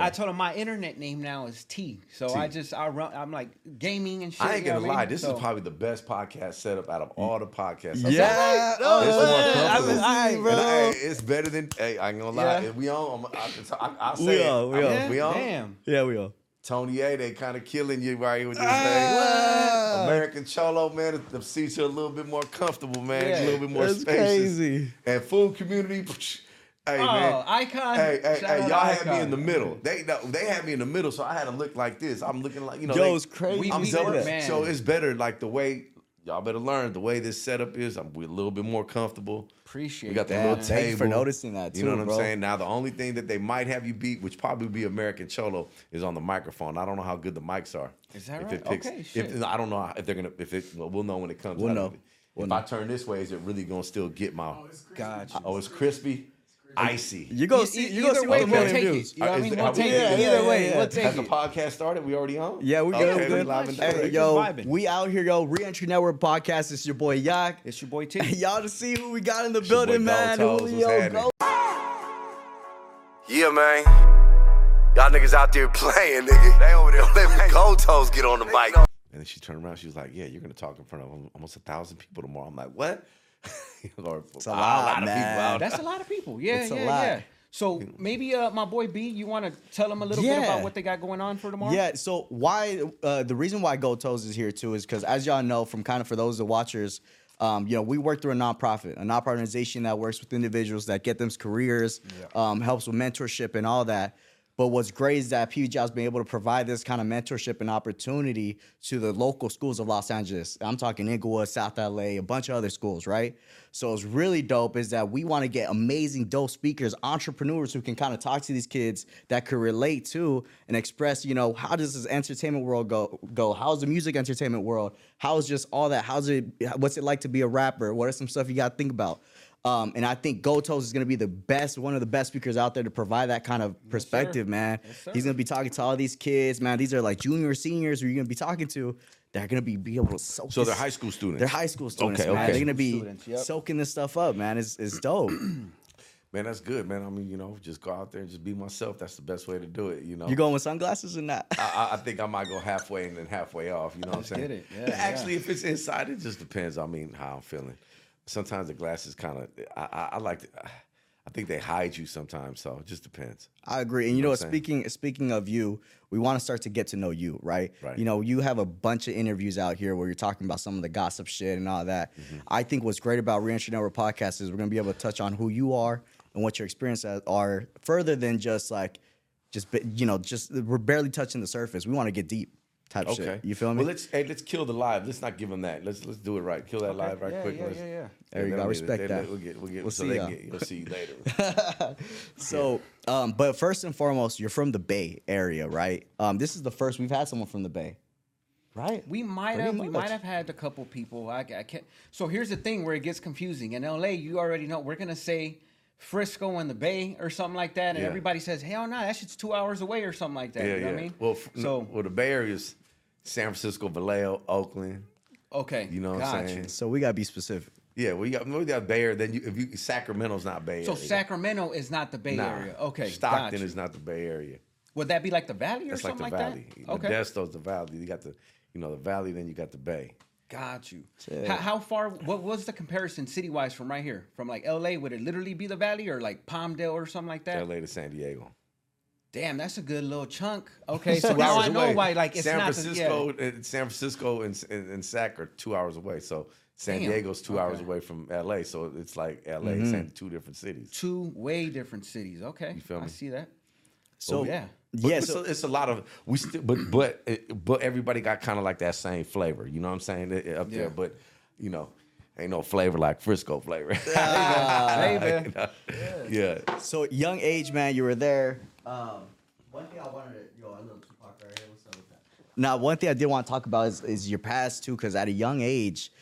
I told him my internet name now is T. So I just I run. I'm like gaming and shit. I ain't you gonna what lie. mean? This So- is probably the best podcast setup out of all the podcasts. I've Yeah. done. Oh, This is more man. comfortable. I mean, bro. And, hey, it's better than. Hey, I ain't gonna lie. Yeah. If we on, I'm, I, I, I say We it. on, we I'm- on. Yeah, We on. Damn. Yeah, we are. Tony A, they kind of killing you right here with this Ah. thing. American Cholo, man, the seats are a little bit more comfortable, man. Yeah. a little bit more That's spacious. crazy. And food community, hey Oh, man. icon. Hey, hey, hey, y'all to had me in the middle. They no, they had me in the middle, so I had to look like this. I'm looking like you know. Yo, they- it's crazy. We- I'm we double. work, man. So it's better like the way y'all better learn the way this setup is. I'm we're a little bit more comfortable. Appreciate We got the that. little Thank table. you for noticing that, Too, You know too, what I'm bro. saying? Now the only thing that they might have you beat, which probably would be American Cholo, is on the microphone. I don't know how good the mics are. Is that if right? It picks, Okay, if, shit. I don't know if they're gonna. If it, well, we'll know when it comes. We'll out know. of it. We'll if know. I turn this way, is it really gonna still get my? Oh, it's Gotcha. Oh, it's crispy, icy. You go see. You go either see way, what we'll million take views. it. You know uh, what I mean? We'll are we- take yeah, it. yeah, Either yeah, way, yeah. we'll take Has the podcast started? We already on? Yeah, we okay, good. we good. live and Hey, direct. yo, vibing. we out here, yo. Reentry Network podcast. It's your boy Yak. It's your boy T. Y'all to see who we got in the It's building, man. Gold Julio, go. Yeah, man. Y'all niggas out there playing, nigga. They over there letting gold toes get on the mic. And then she turned around. She was like, "Yeah, you're gonna talk in front of almost a thousand people tomorrow." I'm like, "What?" or, It's a lot, of man. people out. That's a lot of people. Yeah, It's a yeah, lot. yeah. So maybe uh, my boy B, you want to tell them a little bit about what they got going on for tomorrow? Yeah, so why uh, the reason why Gold Toes is here too is because as y'all know from kind of for those the watchers, um, you know we work through a nonprofit, a nonprofit organization that works with individuals that get them careers, um, helps with mentorship and all that. But what's great is that PBJ's been able to provide this kind of mentorship and opportunity to the local schools of Los Angeles. I'm talking Inglewood, South LA, a bunch of other schools, right? So it's really dope is that we want to get amazing, dope speakers, entrepreneurs who can kind of talk to these kids that could relate to and express, you know, how does this entertainment world go? Go? How's the music entertainment world? How's just all that? How's it? What's it like to be a rapper? What are some stuff you got to think about? Um, and I think GoldToes is going to be the best, one of the best speakers out there to provide that kind of perspective, man. He's going to be talking to all these kids, man. These are like junior, seniors who you're going to be talking to. They're going to be, be able to soak So they're high school students. They're high school students, Okay, man. okay. They're going to be Students, yep. soaking this stuff up, man. It's, it's dope. Man, that's good, man. I mean, you know, just go out there and just be myself. That's the best way to do it. You know, you going with sunglasses or not? I, I- I think I might go halfway and then halfway off. You know what I'm saying? get it. Yeah, Actually, if it's inside, it just depends. I mean, how I'm feeling. Sometimes the glasses kind of. I, I, I like. To, I think they hide you sometimes, so it just depends. I agree. And you know what Speaking speaking of you, we want to start to get to know you, right? Right. You know, you have a bunch of interviews out here where you're talking about some of the gossip shit and all that. Mm-hmm. I think what's great about Reentry Network podcast is we're gonna be able to touch on who you are and what your experiences are further than just like just you know just we're barely touching the surface. We want to get deep type Okay, shit. You feel me? Well, let's hey, let's kill the live. Let's not give them that. Let's let's do it right. Kill that live right Yeah, quick. yeah, yeah, yeah. There you go. don't Respect it. That. We'll get. We'll get. We'll so see they ya. can get, you'll see you later. So, um, but first and foremost, you're from the Bay Area, right? Um, this is the first we've had someone from the Bay, right? We might Pretty have we might have had a couple people. I, I can't. So here's the thing where it gets confusing. In LA, you already know we're gonna say Frisco and the Bay or something like that, and Yeah. everybody says, "Hell no, that shit's two hours away" or something like that. yeah, you know yeah. what I mean? Well, f- so well, the Bay Area is San Francisco, Vallejo, Oakland. okay, You know what gotcha. I'm saying? So we gotta be specific. Yeah, we got we got Bay Area. Then you, if you Sacramento's not Bay Area. So Sacramento is not the Bay Nah. Area. Okay, Stockton gotcha. is not the Bay Area. Would that be like the Valley or That's like something the like, Valley. that? Okay, Modesto's the Valley. You got the you know the Valley, then you got the Bay. Got you. Shit. How, how far? What was the comparison city wise from right here? From like LA, would it literally be the Valley or like Palmdale or something like that? LA to San Diego. Damn, that's a good little chunk. Okay, so now hours I know away. why. Like it's San not the- Francisco, yeah. uh, San Francisco and, and, and Sac are two hours away. So San Damn. Diego's two hours away from LA. So it's like LA, Mm-hmm. San, two different cities. two way different cities. Okay, You feel I see that. So yeah. But yeah, it's, so a, it's a lot of we still, but but but everybody got kind of like that same flavor. You know what I'm saying It- it up Yeah. there, but you know, ain't no flavor like Frisco flavor. Baby. yeah. so young age, man, you were there. Um, one thing I wanted to, yo, a little Tupac right here. What's up with that? Now, one thing I did want to talk about is, is your past too, because at a young age,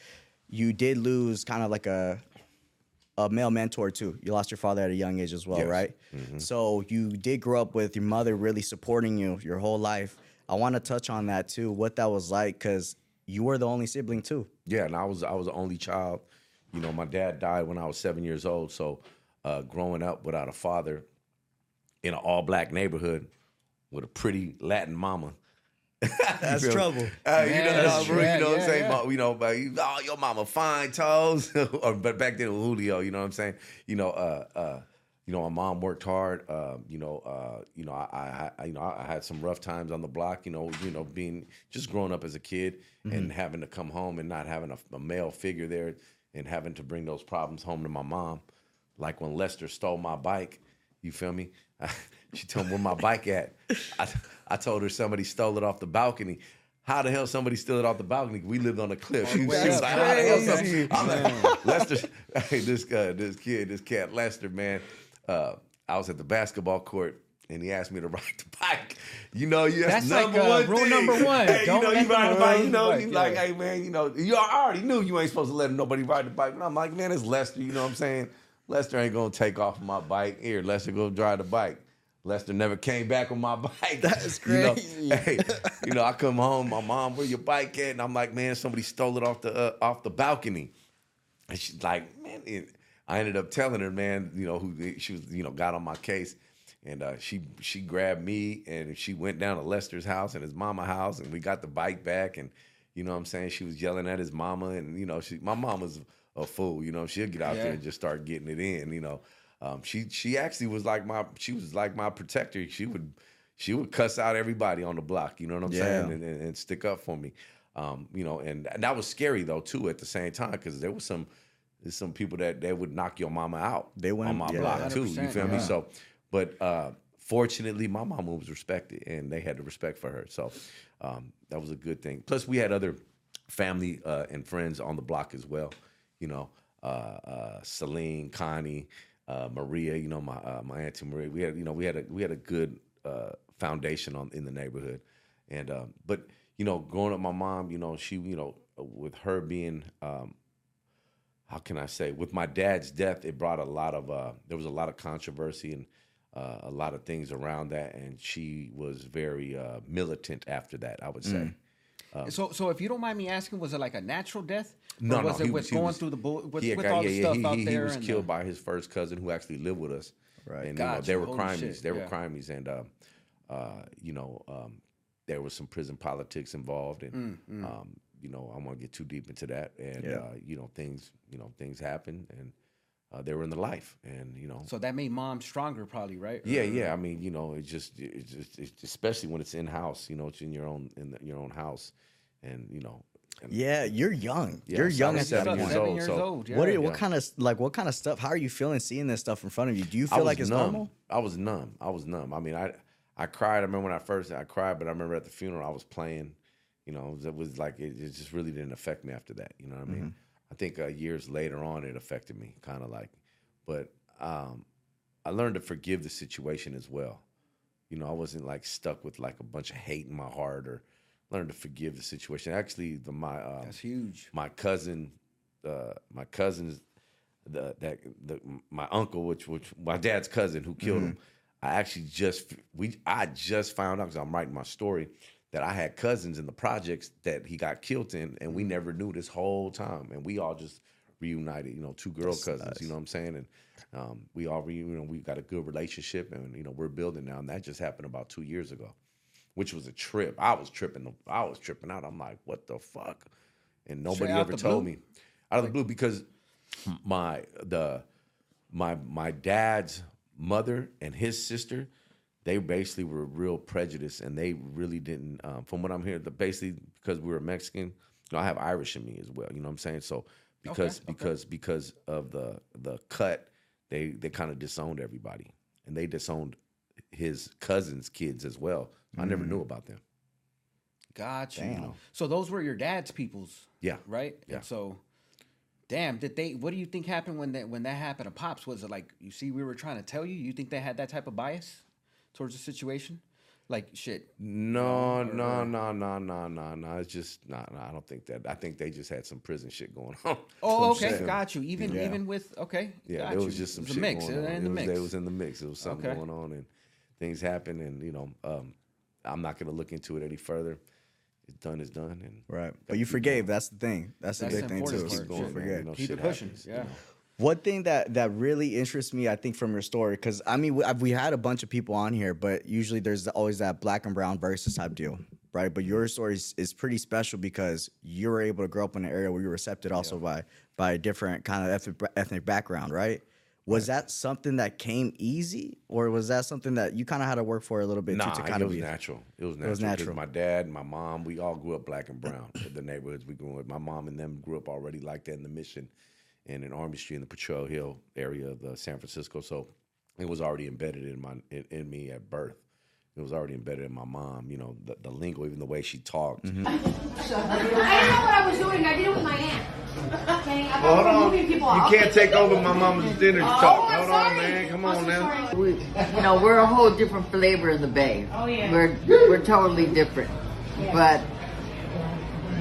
you did lose kind of like a a male mentor too. You lost your father at a young age as well, Yes. right? So you did grow up with your mother really supporting you your whole life. I want to touch on that too, what that was like, because you were the only sibling too. Yeah, and I was I was the only child. You know, my dad died when I was seven years old. So uh, growing up without a father in an all black neighborhood with a pretty Latin mama. That's You feel trouble. Uh, you Yeah, know, that's no, true. you know Yeah, what I'm yeah, saying? yeah. You know, but you- oh, your mama fine toes. or, but back then, Julio, you know what I'm saying? You know, uh, uh, you know, my mom worked hard. Uh, you know, uh, you know, I, I, I, you know, I had some rough times on the block. You know, you know, being just growing up as a kid and having to come home and not having a, a male figure there and having to bring those problems home to my mom. Like when Lester stole my bike, you feel me? she told me where my bike at. I, I told her somebody stole it off the balcony. How the hell somebody steal it off the balcony? We lived on a cliff. She, she was like, how the hell somebody- I'm like, Lester, hey, this guy, this kid, this cat, Lester, man. Uh, I was at the basketball court and he asked me to ride the bike. You know, you That's that's, like, number uh, one rule thing. number one. Hey, Don't you know, let you ride the bike. You know, the you bike, like, hey man, you know, you already knew you ain't supposed to let nobody ride the bike. And I'm like, man, it's Lester. You know what I'm saying? Lester ain't gonna take off my bike. Here, Lester go drive the bike. Lester never came back on my bike. That's You know, crazy. hey, you know, I come home, my mom, where your bike at? And I'm like, man, somebody stole it off the uh, off the balcony. And she's like, man, it, I ended up telling her, man, you know, who she was, you know, got on my case. And uh, she she grabbed me and she went down to Lester's house and his mama house and we got the bike back and you know what I'm saying she was yelling at his mama and you know she my mama's a fool you know she'll get out Yeah. there and just start getting it in you know um, she she actually was like my she was like my protector she would she would cuss out everybody on the block you know what I'm Yeah. saying and, and, and stick up for me um, you know and, and that was scary though too at the same time because there was some there's some people that they would knock your mama out They on wouldn't- my yeah. block too you 100%, feel me so but uh, fortunately, my mama was respected, and they had the respect for her. So um, that was a good thing. Plus, we had other family uh, and friends on the block as well. You know, uh, uh, Celine, Connie, uh, Maria. You know, my uh, my auntie Maria. We had you know we had a we had a good uh, foundation on in the neighborhood, and um, but you know, growing up, my mom. You know, she you know with her being um, how can I say with my dad's death, it brought a lot of uh, there was a lot of controversy and uh, a lot of things around that, and she was very uh, militant after that. I would say. So, so if you don't mind me asking, was it like a natural death? Or No, was no, it was- going was- through the bull, with, He with all the yeah, yeah, stuff he, out he, there? he was and, killed uh, by his first cousin who actually lived with us. Right. And you know, Gotcha. they were crimies. They were yeah. crimies, and um, uh, you know, um, there was some prison politics involved, and Mm, um, you know, I won't get too deep into that. And Yeah. uh, you know, things, you know, things happen, and uh, they were in the life, and you know, So that made mom stronger, probably, right? yeah, Or- yeah. I mean, you know, it just, it's just it's, especially when it's in house. You know, it's in your own in the, your own house, and you know, and Yeah, you're young. Yeah, you're so young at that seven point. years Seven old, years so- old. Yeah. What are, you- what yeah. kind of like what kind of stuff? How are you feeling seeing this stuff in front of you? Do you feel like it's numb. normal? I was numb. I was numb. I mean, I I cried. I remember when I first I cried, but I remember at the funeral I was playing. You know, it was like it, it just really didn't affect me after that. You know what I mean? Mm-hmm. I think uh, years later on it affected me, kind of like, but um, I learned to forgive the situation as well. You know, I wasn't like stuck with like a bunch of hate in my heart, or learned to forgive the situation. Actually, the my um, That's huge. my cousin, uh, my cousins, the that the my uncle, which which my dad's cousin who killed him. I actually just we I just found out because I'm writing my story that I had cousins in the projects that he got killed in, and we never knew this whole time, and we all just reunited. You know, two girl cousins. You know what I'm saying? And um, we all re, you know we got a good relationship, and you know we're building now, and that just happened about two years ago which was a trip. I was tripping. I was tripping out. I'm like, what the fuck? And nobody out ever told blue? me out of the blue because my the my my dad's mother and his sister they basically were real prejudiced and they really didn't um, from what i'm hearing the basically because we were mexican you know i have irish in me as well you know what i'm saying so because okay. because because of the the cut they they kind of disowned everybody and they disowned his cousins kids as well i never Mm. knew about them Gotcha. Damn. So those were your dad's people's, yeah right? Yeah. And so, damn, did they? What do you think happened when that when that happened to pops? Was it like you see we were trying to tell you? You think they had that type of bias towards the situation? Like shit. No, or- no, no, no, no, no, no. It's just no, no. I don't think that. I think they just had some prison shit going on. Oh, okay, shit. got you. Even Yeah. even with okay, Yeah, got there you. was just some It was shit mix. going It on. was in the it, was, mix. it was in the mix. It was something Okay. going on, and things happened, and you know, um, I'm not going to look into it any further. It's done. Is done, and Right. But you forgave. That's the thing. That's the big thing too. part. is going, you man. forget. You know, Keep shit it pushing, happens, yeah. know. One thing that that really interests me, I think, from your story, because I mean, we, we had a bunch of people on here, but usually there's always that black and brown versus type deal, right? But your story is, is pretty special because you were able to grow up in an area where you were accepted also by by a different kind of ethnic, ethnic background, right? Was that something that came easy, or was that something that you kind of had to work for a little bit Nah, too, to it kind of was be? natural. It was natural. was 'cause natural. My dad, my mom, we all grew up black and brown. in the neighborhoods we grew up. My mom and them grew up already like that in the Mission and in Army Street in the Potrero Hill area of uh, San Francisco. So it was already embedded in my in, in me at birth. It was already embedded in my mom. You know, the, the lingo, even the way she talked. Mm-hmm. I didn't know what I was doing. I did it with my aunt. Okay, I Well, hold was on. moving people You off. can't take over my mama's dinner Oh, talk. I'm Hold on, man. Come I'm on so now. We, you know, we're a whole different flavor in the Bay. Oh, yeah. We're we're totally different, but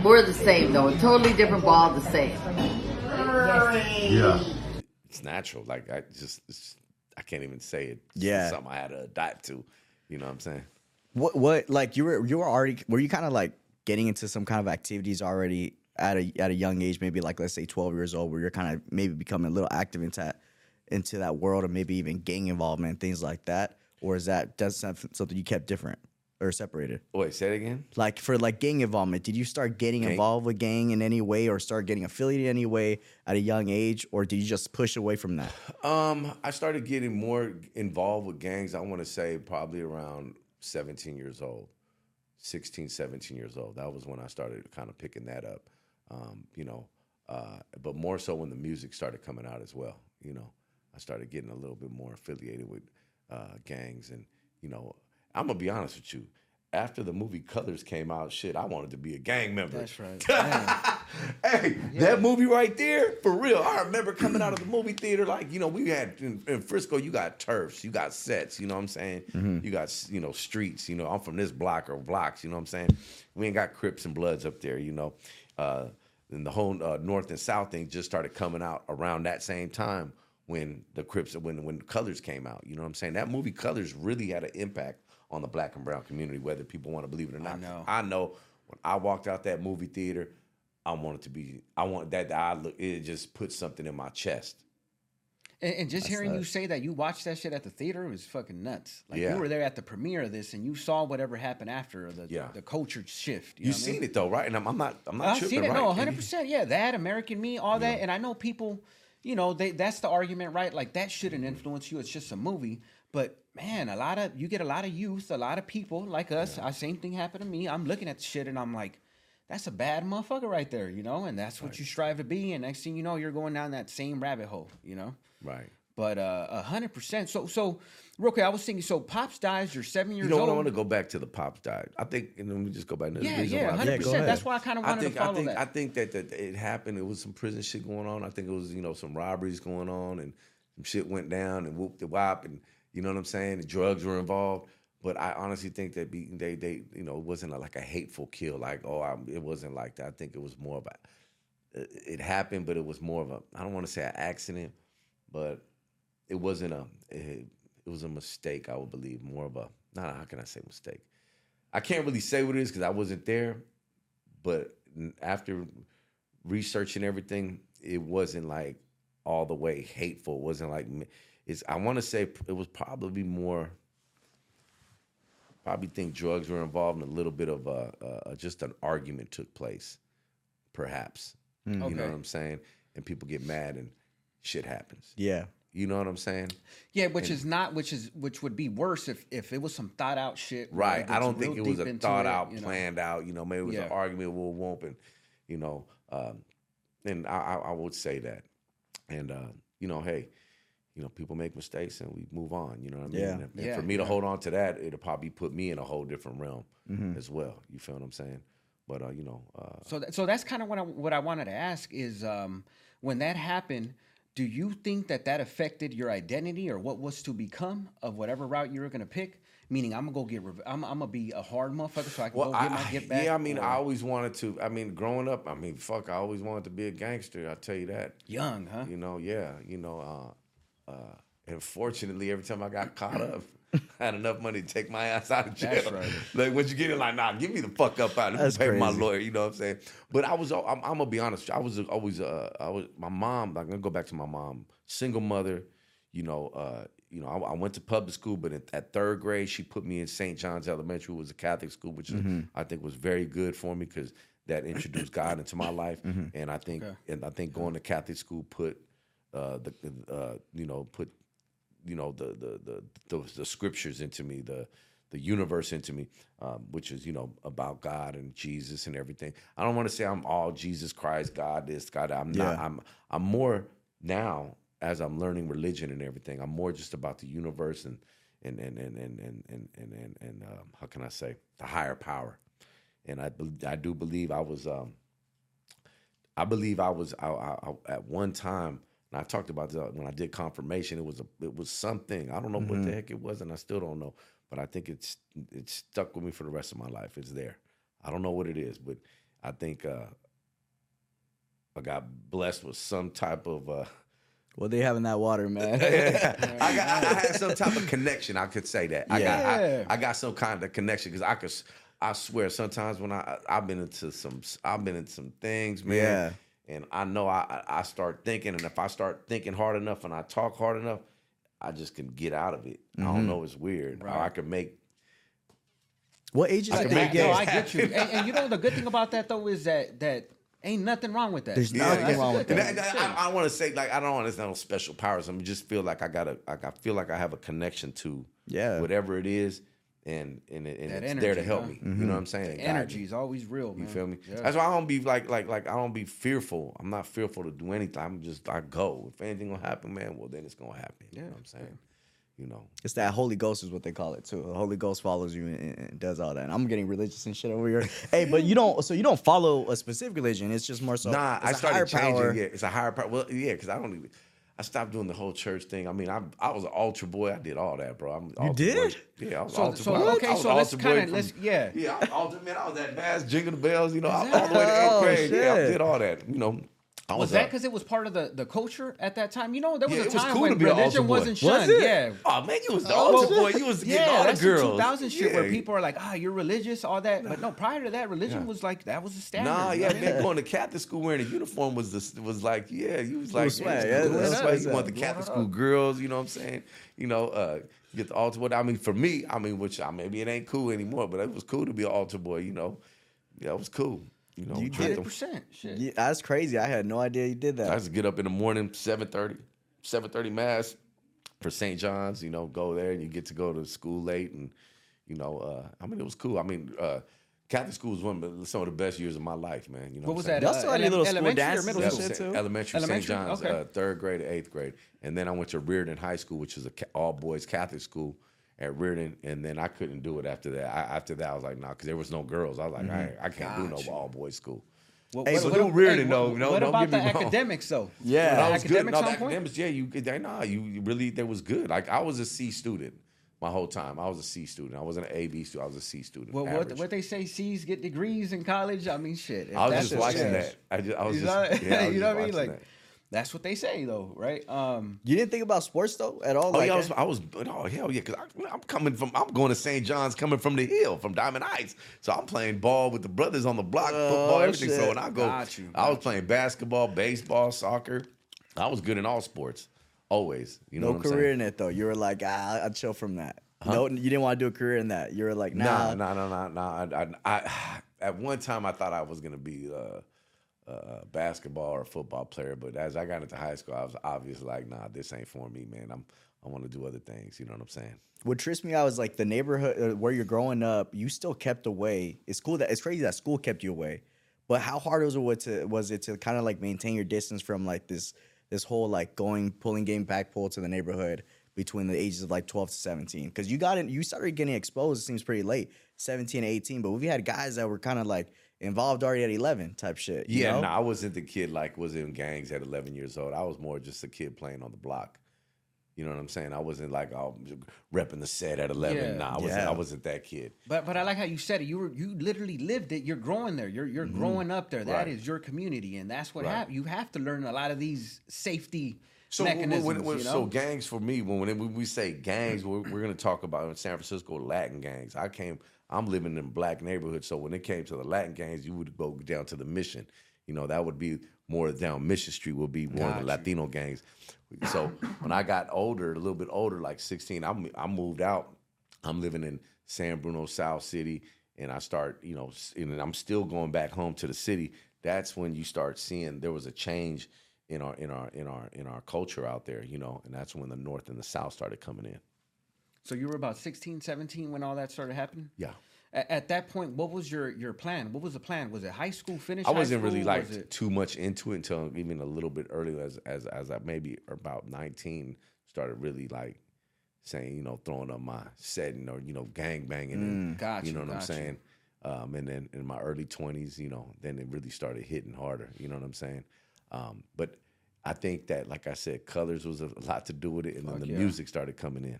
we're the same though. Totally different, but all the same. Yeah. It's natural. Like I just, it's, I can't even say it. It's Yeah. something I had to adapt to. You know what I'm saying? What what like you were you were already were you kind of like getting into some kind of activities already at a at a young age, maybe like let's say twelve years old, where you're kind of maybe becoming a little active into that into that world, or maybe even gang involvement things like that, or is that does something something you kept different or separated? Wait, say it again. Like for like gang involvement, did you start getting Gang- involved with gang in any way, or start getting affiliated in any way at a young age, or did you just push away from that? Um, I started getting more involved with gangs. I want to say probably around 17 years old, 16, 17 years old. That was when I started kind of picking that up. Um, you know, uh, but more so when the music started coming out as well. You know, I started getting a little bit more affiliated with uh, gangs, and you know, I'm gonna be honest with you. After the movie Colors came out, shit, I wanted to be a gang member. That's right. Man. Hey, that movie right there, for real. I remember coming out of the movie theater, like, you know, we had in, in Frisco, you got turfs, you got sets, you know what I'm saying? You got, you know, streets, you know, I'm from this block or blocks, you know what I'm saying? We ain't got Crips and Bloods up there, you know. Uh, and the whole uh, North and South thing just started coming out around that same time when the Crips, when, when Colors came out, you know what I'm saying? That movie Colors really had an impact on the black and brown community, whether people want to believe it or not. I know. I know when I walked out that movie theater, I wanted to be. I want that. I look. It just put something in my chest. And, and just hearing you say that you watched that shit at the theater was fucking nuts. Like Yeah. you were there at the premiere of this, and you saw whatever happened after the Yeah. the culture shift. You know what I mean? seen it though, right? And I'm, I'm not. I'm not I've tripping, seen it. right? No, 100. percent Yeah, that American Me, all that, and I know people. You know, they that's the argument, right? Like that shouldn't influence you. It's just a movie. But man, a lot of you get a lot of youth, a lot of people like us. I same thing happened to me. I'm looking at the shit and I'm like, that's a bad motherfucker right there, you know. And that's what you strive to be. And next thing you know, you're going down that same rabbit hole, you know. Right. But uh, a hundred percent. So so real quick, I was thinking. So pops dies. You're seven years old. You know what? I want to go back to the pops died. I think, and then we just go back to the yeah, yeah, hundred percent. ahead. That's why I kind of I wanted think to follow I think that. I think that, that it happened. It was some prison shit going on. I think it was you know some robberies going on and some shit went down and whoop the wop and you know what I'm saying. The drugs were involved. But I honestly think that be, they they you know it wasn't a, like a hateful kill. Like oh I, it wasn't like that. I think it was more of a it, happened, but it was more of a I don't want to say an accident, but it wasn't a it, it was a mistake. I would believe more of a not how can I say mistake. I can't really say what it is because I wasn't there, but after researching everything, it wasn't like all the way hateful. It wasn't like m- it's. I want to say it was probably more. Probably think drugs were involved and a little bit of a, uh, just an argument took place, perhaps. You know what I'm saying? And people get mad and shit happens. Yeah. You know what I'm saying? Yeah, which is not which is which would be worse if if it was some thought out shit. Right. I don't think it was a thought it, out, you know. planned out. You know, maybe it was Yeah. an argument with whoop and you know, um, and I, I, I would say that. And uh, you know, hey, you know, people make mistakes and we move on. You know what I mean? Yeah. And, and Yeah, for me to yeah. hold on to that, it'll probably put me in a whole different realm Mm-hmm. as well. You feel what I'm saying? But uh, you know, uh, So that, so that's kind of what I what I wanted to ask is um, when that happened. Do you think that that affected your identity or what was to become of whatever route you were gonna pick? Meaning, I'm gonna go get. Rev- I'm, I'm gonna be a hard motherfucker so I can Well, go get I, my get back. yeah, I mean, or I always wanted to. I mean, growing up, I mean, fuck, I always wanted to be a gangster. I tell you that. young, huh? You know, yeah, you know, uh, uh, And fortunately, every time I got caught up, I had enough money to take my ass out of jail. That's right. Like once you get in, like, nah, give me the fuck up out. Let me That's pay my lawyer. You know what I'm saying? But I was, I'm, I'm gonna be honest. I was always, uh, I was my mom. I'm gonna go back to my mom, single mother. You know, uh, you know, I, I went to public school, but at, at third grade, she put me in St. John's Elementary. Was a Catholic school, which Mm-hmm. I think was very good for me because that introduced God into my life. Mm-hmm. And I think, and I think going to Catholic school put, uh, the, uh, you know, put you know the the the the, the scriptures into me the the universe into me um, which is you know about god and jesus and everything i don't want to say i'm all jesus christ god this god that. i'm not i'm i'm more now as i'm learning religion and everything i'm more just about the universe and and and and and and and and, and, and um, how can i say the higher power and i i do believe i was um I believe I was I, I, I- at one time, and I talked about this when I did confirmation. It was a it was something I don't know what the heck it was, and I still don't know. But I think it's it's stuck with me for the rest of my life. It's there. I don't know what it is, but I think uh, I got blessed with some type of. Uh, What they have in that water, man? I got I had some type of connection. I could say that. I got Yeah. I, I got some kind of connection because I could. I swear, sometimes when I I've been into some I've been in some things, man. Yeah. And I know I I I start thinking, and if I start thinking hard enough and I talk hard enough, I just can get out of it. I Mm-hmm. don't know. It's weird. Or I can make. what ages I did can they make no. I get you. And, and you know the good thing about that though is that that ain't nothing wrong with that. There's You know, nothing that's wrong with good that- that- I, I want to say like I don't want to no special powers. I just feel like I got a like I feel like I have a connection to Yeah. whatever it is, and and, it, and That it's there to help huh? me. You know what I'm saying? The It guide me. energy is always real, man. You feel me? Yeah. That's why I don't be like like like I don't be fearful. I'm not fearful to do anything. I'm just I go. If anything gonna happen, man, well then it's gonna happen. You know what I'm saying? You know. It's that Holy Ghost is what they call it too. The Holy Ghost follows you and, and does all that. And I'm getting religious and shit over here. hey, but you don't. So you don't follow a specific religion. It's just more so. nah, it's I a started higher changing. power. Yeah, it's a higher power. Well, yeah, because I don't even. I stopped doing the whole church thing. I mean, I I was an altar boy. I did all that, bro. I'm altar did? Boy. Yeah, I was So- altar so, boy. okay, I was so let's kinda- let's- yeah. yeah. I was altar man. I was at mass, jingle the bells. You know, all, the way to eighth Oh, grade. Yeah, I did all that. You know, I Was uh, that because it was part of the, the culture at that time? You know, there was Yeah, a it was time cool when to be an altar religion wasn't Was shunned. it? Yeah. Oh man, you was the Oh, altar boy. You was getting yeah, all that's the girls. the 2000 shit where people are like, ah, you're religious, all that. But no, prior to that, religion was like that was the standard. Nah, you yeah, I mean? man, going to Catholic school wearing a uniform was the was like, yeah, you was like, was swag, yeah, yeah, that's why You want the Catholic school girls, you know what I'm saying? You know, uh, get the altar boy. I mean, for me, I mean, which I maybe it ain't cool anymore, but it was cool to be an altar boy. You know, yeah, it was cool. You know, You did them- 100%. Shit. Yeah, that's crazy. I had no idea you did that. I used to get up in the morning, 7.30, 7.30 mass for St. John's, you know, go there and you get to go to school late and, you know, uh, I mean, it was cool. I mean, uh, Catholic school was one of the, some of the best years of my life, man. You know What was I'm saying? that? Y'all still had any ele- little school elementary or middle school? Sa- too? Elementary, St. John's, Okay. uh, third grade to eighth grade, and then I went to Riordan High School, which is a ca- all boys Catholic school at Riordan, and then I couldn't do it after that. I, after that, I was like, nah, because there was no girls. I was like, mm-hmm. I, I can't do no all boys school. What, Hey, what- so what- do Riordan, hey, though. What, No, what don't about get the me wrong. academics though? Yeah. Were that was good. academics No, the point? academics, yeah, you they nah, you you really that was good. Like I was a C student my whole time. I was a C student. I wasn't an A B student. I was a C student. What, what, what they say, C's get degrees in college. I mean, shit. I was just watching yeah. that. I just I was You just know, yeah, I was you know what I mean? Like, that. That's what they say, though, right? Um, you didn't think about sports though at all? Oh like yeah, I was, that? I was. Oh hell yeah, because I'm coming from. I'm going to St. John's, coming from the hill, from Diamond Heights. So I'm playing ball with the brothers on the block, football, everything. So shit. when I go, Got you, I was got playing basketball, baseball, soccer. I was good in all sports, always. You know no what I'm career saying? in it though. You were like, ah, I'd chill from that. No, you didn't want to do a career in that. You were like, Nah, nah. nah, nah, nah, nah. I, I, I, at one time, I thought I was gonna be a, a basketball or football player, but as I got into high school, I was obviously like, nah, this ain't for me, man. I'm, I want to do other things. You know what I'm saying? What trips me out is like the neighborhood uh, where you're growing up. You still kept away. It's cool that it's crazy that school kept you away, but how hard was it to was it to kind of like maintain your distance from like this this whole like going pulling game back pull to the neighborhood between the ages of like 12 to 17 because you got in you started getting exposed it seems pretty late 17 18 but we've had guys that were kind of like involved already at 11 type shit you Yeah, know? no, I wasn't the kid like was in gangs at 11 years old. I was more just a kid playing on the block. You know what I'm saying? I wasn't like oh, repping the set at 11. Yeah. nah, I wasn't. Yeah. I wasn't that kid. but but I like how you said it. You were you literally lived it. You're growing there. You're you're mm-hmm. growing up there. That is Right. your community, and that's what Right. hap- You have to learn a lot of these safety So when- mechanisms. when, when, you know? so gangs for me, when, when we say gangs, we're, we're going to talk about in San Francisco Latin gangs. I came, I'm living in black neighborhood, so when it came to the Latin gangs, you would go down to the Mission. You know, that would be more down Mission Street would be more of the Latino gangs. So when I got older, a little bit older, like 16, I I moved out. I'm living in San Bruno, South City, and I start, you know, and I'm still going back home to the city. That's when you start seeing there was a change in our in our in our in our culture out there, you know, and that's when the North and the South started coming in. So you were about 16, 17 when all that started happening? Yeah. At, at that point, what was your your plan? What was the plan? Was it high school finish? I wasn't really like Was it- too much into it until even a little bit earlier, as as as I maybe about nineteen started really like saying, you know, throwing up my setting or you know, gang banging, and Got you you, know what I'm saying. Um, and then in my early twenties, you know, then it really started hitting harder. You know what I'm saying? Um, but I think that, like I said, colors was a lot to do with it, and then the yeah. music started coming in.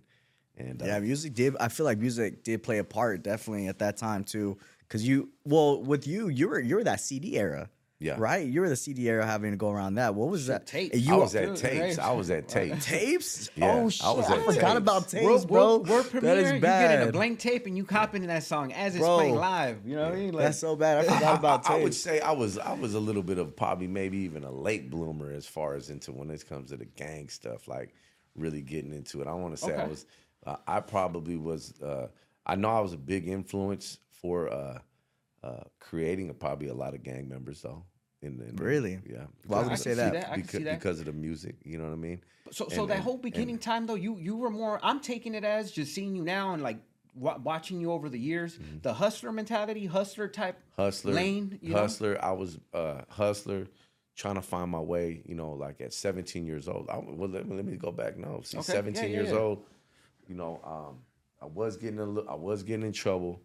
And uh, Yeah, music did. I feel like music did play a part definitely at that time too. Cause you, well, with you, you were you were that CD era. Yeah. Right. You were the CD era having to go around that. What was that? tapes. You I was at Dude, tapes. tapes. I was at tapes. tapes. Yeah, oh I shit! was I, at forgot tapes. about tapes, World, bro. world, world premiere, that is you bad. get a blank tape and you copying that song as it's Bro. playing live. You know what I mean? Like, That's so bad. I forgot about I, I would say I was I was a little bit of probably maybe even a late bloomer as far as into when it comes to the gang stuff, like really getting into it. I want to say I was uh, I probably was uh, I know I was a big influence for uh, uh, creating a, probably a lot of gang members though. In, in the- Really? yeah. Why would I you say that? that. I because, that. because of the music, you know what I mean? So, so And- that and- whole and- beginning time though, you you were more. I'm taking it as just seeing you now and like watching you over the years. The hustler mentality, hustler type hustler lane. You know? hustler i was uh hustler trying to find my way you know like at 17 years old I, well let me, let me go back no see Okay, yeah, 17 yeah, years yeah. old you know um i was getting a li- i was getting in trouble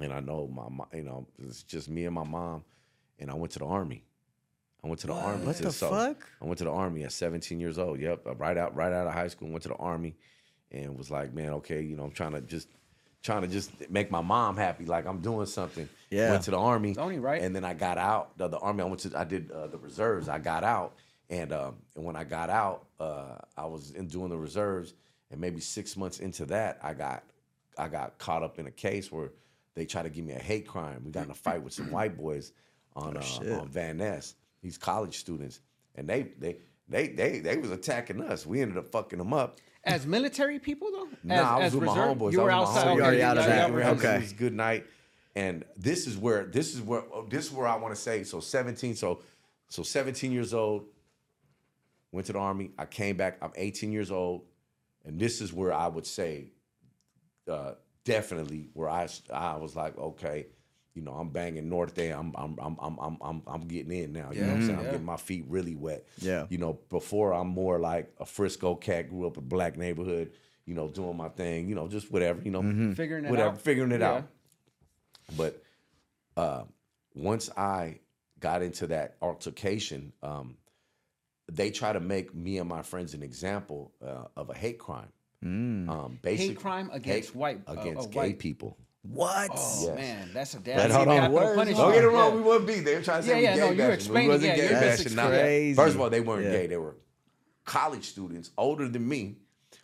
and i know my mo- you know it's just me and my mom and i went to the army i went to the army What to- the so fuck? i went to the army at 17 years old yep right out right out of high school went to the army and was like man okay you know i'm trying to just trying to just make my mom happy like i'm doing something Yeah. went to the army Only right. and then I got out the, the army. I went to I did uh, the reserves. I got out, and um, and when I got out, uh, I was in doing the reserves, and maybe six months into that, I got I got caught up in a case where they tried to give me a hate crime. We got in a fight with some white boys on uh, on Van Ness. These college students, and they they. They, they they was attacking us. We ended up fucking them up. As military people though. Nah, I was as with my homeboys. You I were was outside. homeboys. You're already out of yeah, that. yeah, It yeah. was- Okay. It was good night. And this is where this is where oh, this is where I want to say. So 17, so so 17 years old, went to the army. I came back. I'm 18 years old, and this is where I would say, uh, definitely where I I was like, okay, you know, I'm banging North there. I'm I'm I'm I'm I'm I'm, I'm getting in now. You know what I'm saying? I'm yeah. getting my feet really wet. Yeah. You know, before I'm more like a Frisco cat, grew up in a black neighborhood. You know, doing my thing. You know, just whatever. You know, Figuring it whatever, out. figuring it Yeah. out. But uh, once I got into that altercation, um, they try to make me and my friends an example uh, of a hate crime. Um, basic, crime against white- uh, against uh, gay white- people. What? Oh Yes. man, that's a But damn. hold on, capital. Don't get it wrong, Yeah. we wouldn't be. They were trying to say Yeah, we yeah, gay no, you're bashing. We wasn't yeah, gay you're bashing. Now. First of all, they weren't Yeah. gay. They were college students, older than me.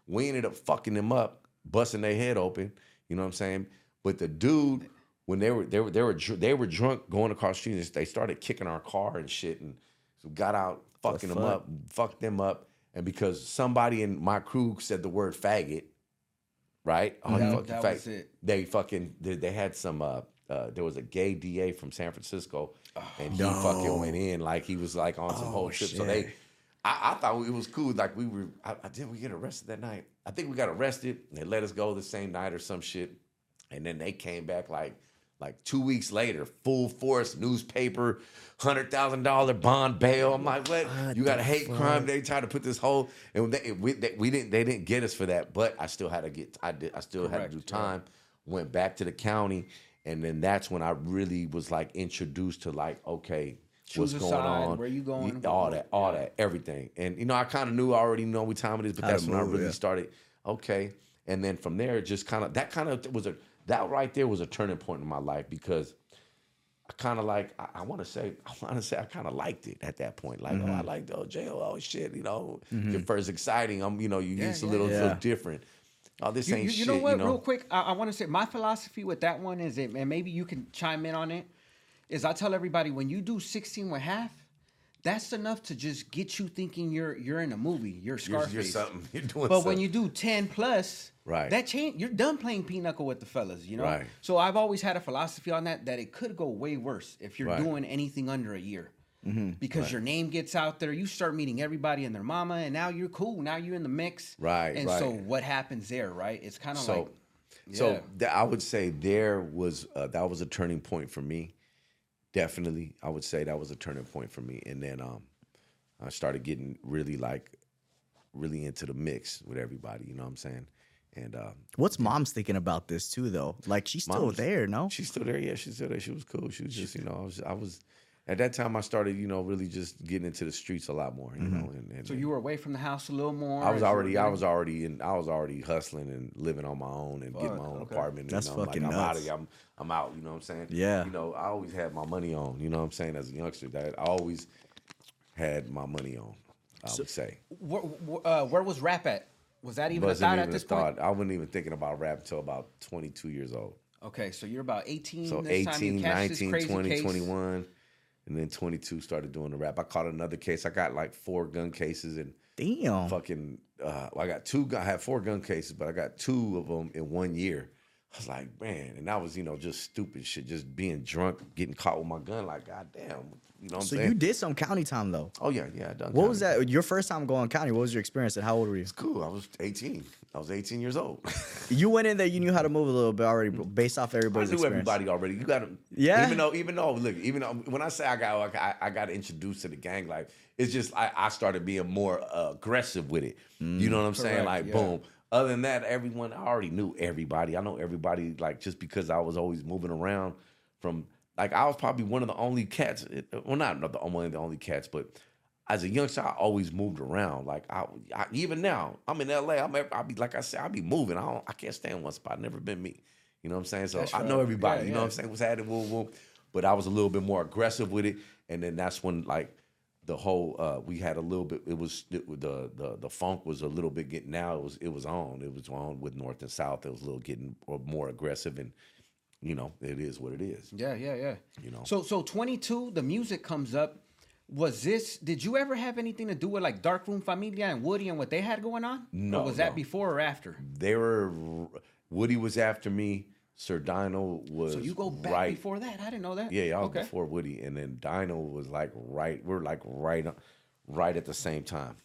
We ended up fucking them up, busting their head open. You know what I'm saying? But the dude, when they were they were they were they were drunk going across the street, they started kicking our car and shit, and so got out fucking them fuck? up, fucked them up, and because somebody in my crew said the word faggot, right? Oh, you That- fucking that fag- was it. They fucking they, they had some. Uh, uh, there was a gay DA from San Francisco, Oh, and he fucking went in like he was like on some whole trip. So they, I, I thought it was cool. Like we were, I, I did we get arrested that night? I think we got arrested. And they let us go the same night or some shit, and then they came back like. Like two weeks later, full force newspaper, hundred thousand dollar bond bail. I'm like, what? you got a hate crime? They tried to put this whole, and they, we, they, we didn't. They didn't get us for that, but I still had to get. I did. I still had to do Correct, yeah. time. Went back to the county, and then that's when I really was like introduced to like, okay, Choose what's going side, on? where you going, all that, all that, everything. And you know, I kind of knew, I already know what time it is, but that's when I really yeah. started. Okay, and then from there, just kind of that kind of was a that right there was a turning point in my life because I kind of like I, I want to say I want to say I kind of liked it at that point. Like oh, I mm-hmm. liked oh jail oh shit you know mm-hmm. your first exciting. I'm you know you Yeah, it's a little, yeah. little different. Oh this You, ain't you, you shit. know what? You know Real quick, I, I want to say my philosophy with that one is, it, and maybe you can chime in on it. Is I tell everybody when you do sixteen with half, that's enough to just get you thinking you're you're in a movie. You're you're, Scarface. you're something. You're doing. But something. when you do ten plus, Right. that change. You're done playing pinochle with the fellas, you know. Right. So I've always had a philosophy on that that it could go way worse if you're Right. doing anything under a year. Mm-hmm. Because your name gets out there, you start meeting everybody and their mama, and now you're cool. Now you're in the mix, Right, And so what happens there, right? It's kind of so like, so yeah. th- I would say there was uh, that was a turning point for me. Definitely, I would say that was a turning point for me. And then um, I started getting really like really into the mix with everybody. You know what I'm saying? And um, What's mom's thinking about this too, though? Like she's still there, no? She's still there. Yeah, she's still there. She was cool. She was just, you know, I was, I was, at that time I started, you know, really just getting into the streets a lot more, you know. And, and so you were away from the house a little more. I was as you were already, I was already in, I was already hustling and living on my own and getting my own okay. apartment. That's you know, fucking like, I'm out nuts. of here. I'm, I'm out. You know what I'm saying? Yeah. You know, I always had my money on. You know what I'm saying? As a youngster, that I always had my money on. I would say. Where, where- uh, where was rap at? Was that even a Wasn't thought even at this a thought. point? I wasn't even thinking about rap until about 22 years old. Okay, so you're about 18. So this time you 18, this 19, crazy 20, case. 21, and then 22 started doing the rap. I caught another case. I got like four gun cases and Damn. fucking. Uh, I got two. I had four gun cases, but I got two of them in one year. I was like, man, and I was you know just stupid shit, just being drunk, getting caught with my gun. Like, goddamn, you know what I'm So saying? you did some county time though. Oh yeah, yeah. I done What was that? Your first time going county? What was your experience and how old were you? It's cool. I was 18. I was 18 years old. You went in there, you knew how to move a little bit already, based off everybody's. I knew experience. everybody already. You got to, Yeah? Even though, even though, look, even though when I say I got, I, I got introduced to the gang life, it's just I, I started being more uh, aggressive with it. you know what I'm saying? Like, yeah. boom. Other than that, everyone I already knew everybody. I know everybody. Like, just because I was always moving around from, like, I was probably one of the only cats. Eh, well, not the one of the only cats, but. As a youngster, I always moved around. Like I, I even now, I'm in LA. I'm, I'll be like I said, I'll be moving. I don't, I can't stay in one spot. Never been me. You know what I'm saying? So That's I know right. everybody. Yeah, you know what I'm saying? Was happening, woo woo. But I was a little bit more aggressive with it, and then that's when like the whole uh we had a little bit. It was it, the the the funk was a little bit getting now. It was it was on. It was on with North and South. It was a little getting more aggressive, and you know it is what it is. Yeah, yeah, yeah. You know. So so 22, the music comes up. Was this? Did you ever have anything to do with like Darkroom Familia and Woodie and what they had going on? No, Or was that before or after? They were Woodie was after me. Sir Dyno was So you go back right before that? I didn't know that. Yeah, yeah, I was okay. before Woodie, and then Dyno was like right. We're like right, right at the same time.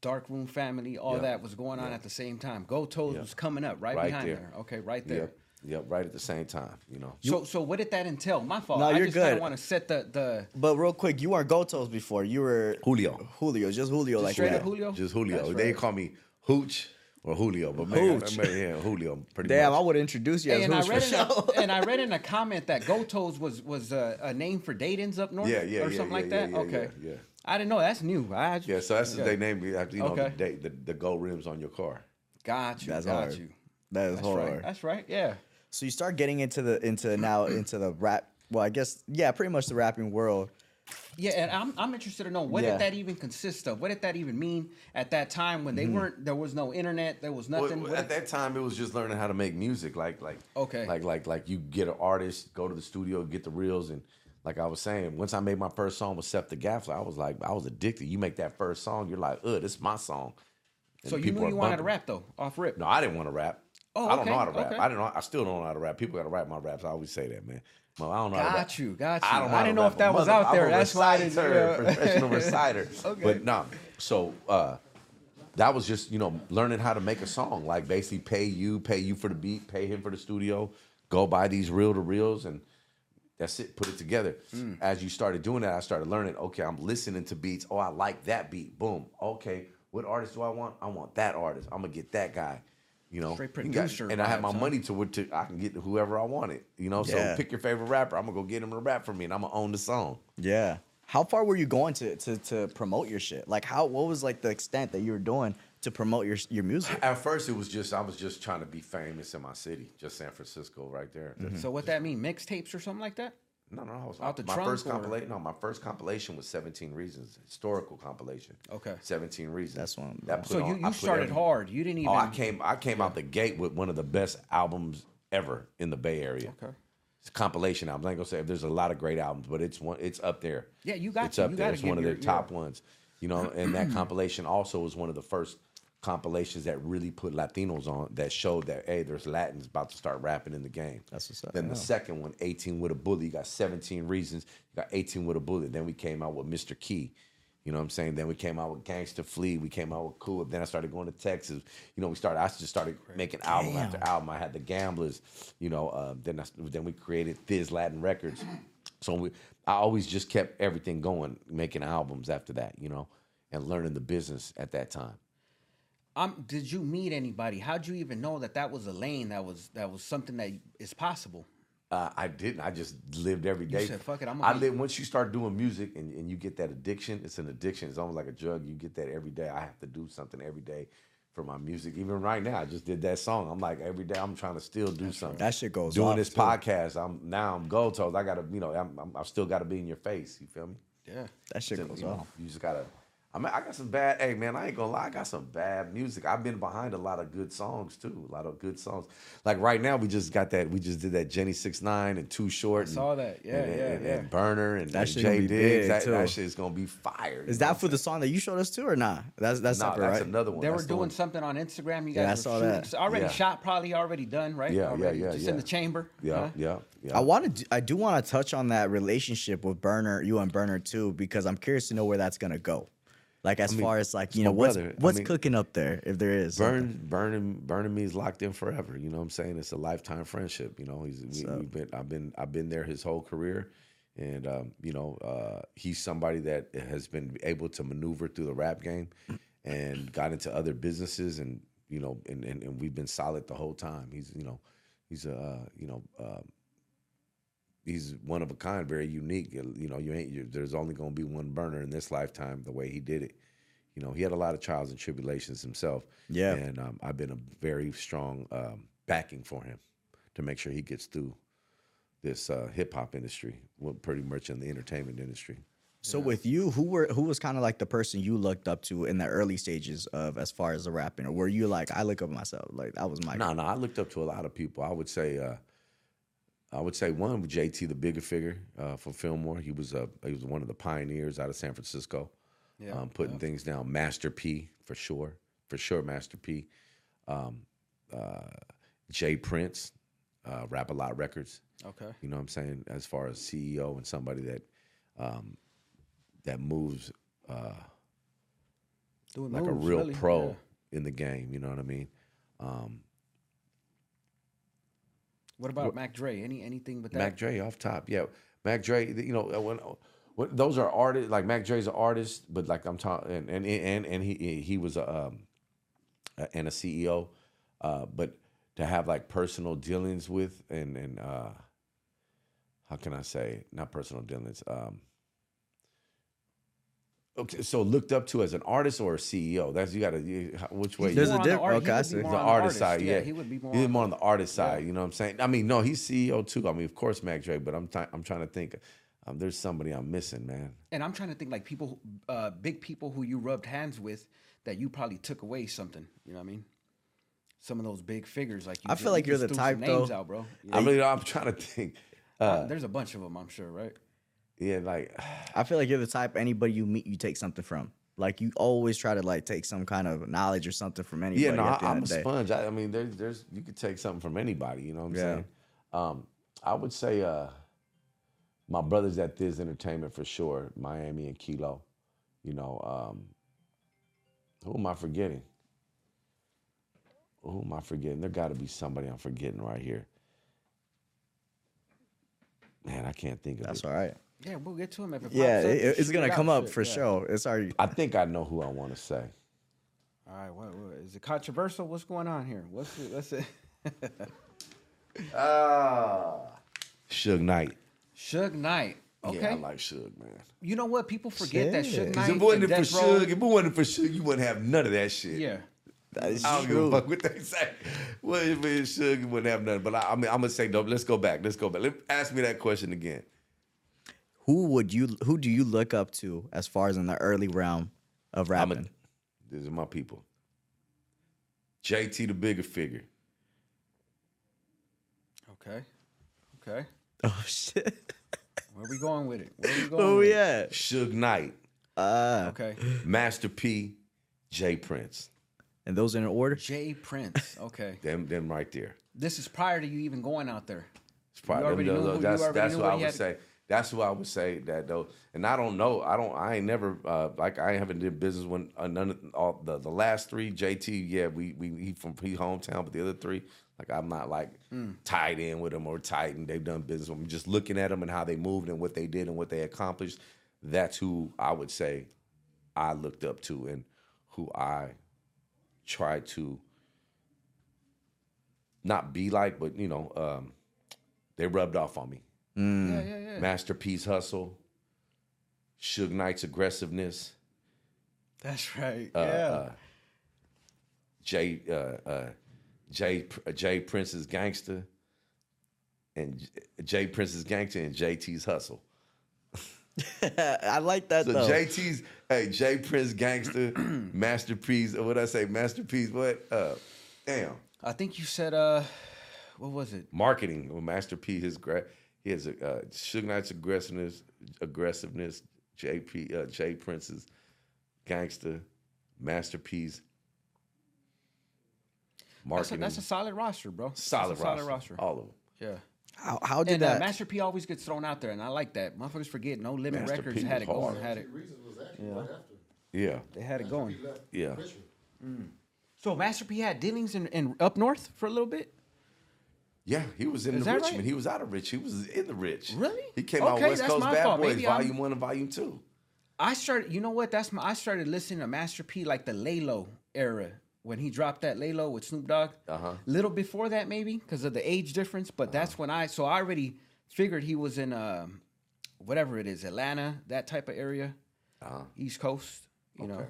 Darkroom Familia, all Yeah. that was going on at the same time. GoldToes Yeah. was coming up right, Right behind there. there. Okay, right there. Yep, yep, right at the same time. You know. So so what did that entail? My fault. No, I you're just kind good. of want to set the the But real quick, you weren't GoldToes before. You were Julio. Julio, just Julio, like straight that. up Julio. Just Julio. That's They right. call me Hooch or Julio, but man, Hooch. man, yeah, Julio. Pretty Damn, I would introduce you as and I read for in a, and I read in a comment that GoldToes was was a, a name for Dayton's up north, Yeah, yeah, or yeah, something yeah, like yeah, that. yeah, okay, yeah, yeah. I didn't know that's new. I Yeah, so that's okay. the they named me after you know Okay. the, day, the the gold rims on your car. Got you. That's got hard. you. That is That's hard. right. That's right. Yeah. So you start getting into the into now into the rap. Well, I guess yeah, pretty much the rapping world. Yeah, and I'm I'm interested to know what Yeah. did that even consist of? What did that even mean at that time when they weren't? There was no internet. There was nothing. well, at did- that time, it was just learning how to make music. Like, like, Okay. like, like, like, you get an artist, go to the studio, get the reels, and like I was saying, once I made my first song with Seff tha Gaffla, I was like, I was addicted. You make that first song, you're like, uh, this is my song. And so you knew you wanted to rap though, off rip. No, I didn't want to rap. Oh, I don't okay, know how to rap. okay. I didn't know. I still don't know how to rap. People got to write my raps. I always say that, man. Well, I don't know. Got you, got you. I don't know. I didn't know if that was out there. That's why I didn't- yeah. professional reciter. Okay. But no. So uh, that was just you know learning how to make a song. Like basically pay you, pay you for the beat, pay him for the studio, go buy these reel to reels and. That's it. Put it together. Mm. As you started doing that, I started learning. Okay, I'm listening to beats. Oh, I like that beat. Boom. Okay, what artist do I want? I want that artist. I'm gonna get that guy. You know, Straight You got- and I have my vibes, money to where to I can get whoever I wanted. You know, Yeah. so pick your favorite rapper. I'm gonna go get him to rap for me, and I'm gonna own the song. Yeah. How far were you going to to to promote your shit? Like how what was like the extent that you were doing to promote your your music? At first, it was just I was just trying to be famous in my city, just San Francisco, right there. Mm-hmm. So what that mean? Mixtapes or something like that? No, no, I was Out the my first compilation. No, my first compilation was 17 Reasons, historical compilation. Okay. 17 Reasons. That's one- That put So on- you, you started every- hard. You didn't even. Oh, I came I came out the gate with one of the best albums ever in the Bay Area. Okay. It's a compilation albums. I ain't gonna say there's a lot of great albums, but it's one it's up there. Yeah, you got it's to. up You there. It's one of your- their top yeah. ones. You know, and that compilation also was one of the first compilations that really put Latinos on that showed that hey, there's Latins about to start rapping in the game. That's what's up, Then the yeah. second one, 18 with a bullet, you got 17 reasons, you got 18 with a bullet. Then we came out with Mr. Key. You know what I'm saying? Then we came out with Gangsta Flea. We came out with Cool. Then I started going to Texas. You know, we started. I just started making album after album. I had the Gamblers. You know, uh, then I, then we created Thizz Latin Records. So we, I always just kept everything going, making albums after that. You know, and learning the business at that time. Um, did you meet anybody? How'd you even know that that was a lane that was that was something that is possible? Uh, I didn't. I just lived every day. said, "Fuck it, I'm I live once you start doing music and, and you get that addiction. It's an addiction. It's almost like a drug. You get that every day. I have to do something every day for my music. Even right now, I just did that song. I'm like every day. I'm trying to still do something. That shit goes Doing off, this too. podcast. I'm now I'm gold toes. I gotta you know I'm, I'm, I still gotta be in your face. You feel me? Yeah. That shit You goes know, off. You just gotta. I mean, I got some bad. Hey, man, I ain't gonna lie. I got some bad music. I've been behind a lot of good songs too. A lot of good songs. Like right now, we just got that. We just did that Jenny Six Nine and Too Short. and- saw that. Yeah, and, yeah, and, yeah. and Burner and, That and shit Jay gonna be Diggs. big, that, too. that shit is gonna be fire. Is that for the song that you showed us too, or not? That's that's saying? separate, that's right? another one. They were That's the doing one. something on Instagram. You guys Yeah, I saw shooting. that. It's already Yeah. shot, probably already done, right? Yeah, yeah, yeah, Just yeah. in the chamber. Yeah, huh? yeah, yeah. I want to. I do want to touch on that relationship with Burner, you and Burner too, because I'm curious to know where that's gonna go. Like as mean, far as like you know what's brother. I what's mean, cooking up there if there is. Burn, burning, burning me is locked in forever. You know what I'm saying? It's a lifetime friendship. You know, he's we, up? we've been, I've been, I've been there his whole career, and um, you know, uh, he's somebody that has been able to maneuver through the rap game, and got into other businesses, and you know, and and, and we've been solid the whole time. He's, you know, he's a, uh, you know. Uh, He's one of a kind, very unique. You know, you ain't. You, there's only going to be one burner in this lifetime. The way he did it, you know, he had a lot of trials and tribulations himself. Yeah. And um, I've been a very strong um, backing for him to make sure he gets through this uh, hip hop industry, well, pretty much in the entertainment industry. So with you, who were who was kind of like the person you looked up to in the early stages of as far as the rapping, or were you like I look up myself like that was my No, no, I looked up to a lot of people. I would say, uh, I would say one was JT, the Bigga Figga uh, from Fillmore. He was uh, he was one of the pioneers out of San Francisco, Yeah, um, putting things down. Master P for sure, for sure, Master P. Um, uh, J. Prince, uh, Rap a Lot Records. Okay. You know what I'm saying? As far as CEO and somebody that um, that moves uh, Doing like a real really, pro yeah. in the game. You know what I mean? Um, What about Mac Dre? Any anything with that? Mac Dre off top, yeah. Mac Dre, you know, uh, when, when those are artists, like Mac Dre's an artist, but like I'm talking, and and and and he he was a um, and a CEO, uh, but to have like personal dealings with and and uh, how can I say not personal dealings? Um, okay, so looked up to as an artist or a CEO. That's you got to which way? He's you- There's a more on the diff- art- he okay, I see. the on artist side, yeah. he would be more. He's on- more on the artist side. Yeah. You know what I'm saying? I mean, no, he's CEO too. I mean, of course, Mac Dre, but I'm i I'm trying to think. Um, there's somebody I'm missing, man. And I'm trying to think like people, uh, big people who you rubbed hands with that you probably took away something. You know what I mean? Some of those big figures, like you I ju- feel like you you're just the some type, names though- out, bro. You I know? mean, I'm trying to think. Uh, There's a bunch of them, I'm sure, right? Yeah, like I feel like you're the type anybody you meet you take something from. Like you always try to like take some kind of knowledge or something from anybody. yeah, no, I, I'm a of the day. sponge. I, I mean, there's there's you could take something from anybody. You know what I'm Yeah. saying? Um, I would say uh, my brothers at this Entertainment for sure, Miami and Kilo. You know, um, who am I forgetting? Who am I forgetting? There got to be somebody I'm forgetting right here. Man, I can't think of That's it. all right. Yeah, we'll get to him if it Yeah, pops up, it, just it's shoot gonna it out, come up shit, for yeah. sure. It's already. I think I know who I want to say. All right, what, what is it controversial? What's going on here? What's it? What's it? Ah, Suge Knight. Suge Knight. Okay. Yeah, I like Suge, man. you know what? People forget that Shit. Suge 'Cause Knight. if it wasn't and for Death Row- Suge, if it wasn't for Suge, you wouldn't have none of that shit. Yeah. That is I don't true. give a fuck what they say. Well, if it was Suge, you wouldn't have none. But I, I mean, I'm gonna say, no, let's go back. Let's go back. Let, ask me that question again. Who would you who do you look up to as far as in the early realm of I'm rapping? a, these are my people. JT, the Bigga Figga. Okay. Okay. oh shit. Where we going with it? Where we going? Oh with yeah. Suge Knight, Uh, Okay. Master P, J. Prince. and those in order. J. Prince. Okay. Them, them right there. This is prior to you even going out there. It's probably You already them- knew those- who- you that's already that's knew what what I would had- say. That's who I would say that though. And I don't know. I don't. I ain't never uh, like I haven't did business when uh, none of all the the last three JT. Yeah, we we he from he hometown, but the other three like I'm not like Hmm. tied in with them or tight and they've done business. I'm just looking at them and how they moved and what they did and what they accomplished. That's who I would say I looked up to and who I tried to not be like, but you know, um, they rubbed off on me. Yeah, yeah, yeah. Master P's hustle, Suge Knight's aggressiveness, That's right. uh, yeah. uh, Jay uh, uh, Jay uh, J. Prince's gangster, and J- Jay Prince's gangster and JT's hustle. I like that So though. JT's hey J. Prince gangster, Master P's. Or what did I say, masterpiece? What? Uh, damn. I think you said uh, what was it? marketing or Master P. His gra- he has a uh, Suge Knight's aggressiveness, aggressiveness. JP uh, J. Prince's gangster, Master P's. That's a, that's a solid roster, bro. solid, That's a solid roster. roster. all of them. Yeah. how, how did And uh, that? Master P always gets thrown out there, and I like that. Motherfuckers forget No Limit Master Records P had it was going. Had it. Yeah, They had it going. yeah. So Master P had dealings in, in up north for a little bit. Yeah, he was in Is the Richmond. right? He was out of Rich. He was in the Rich. Really? He came out Okay, West Coast Bad fault. Boys, Maybe I'm- Volume One and Volume Two. I started. You know what? That's my. I started listening to Master P like the Lay Low era when he dropped that Lay Low with Snoop Dogg. Uh-huh. Little before that, maybe because of the age difference. But that's when I. So I already figured he was in um, whatever it is, Atlanta, that type of area, Uh-huh. East Coast. You know,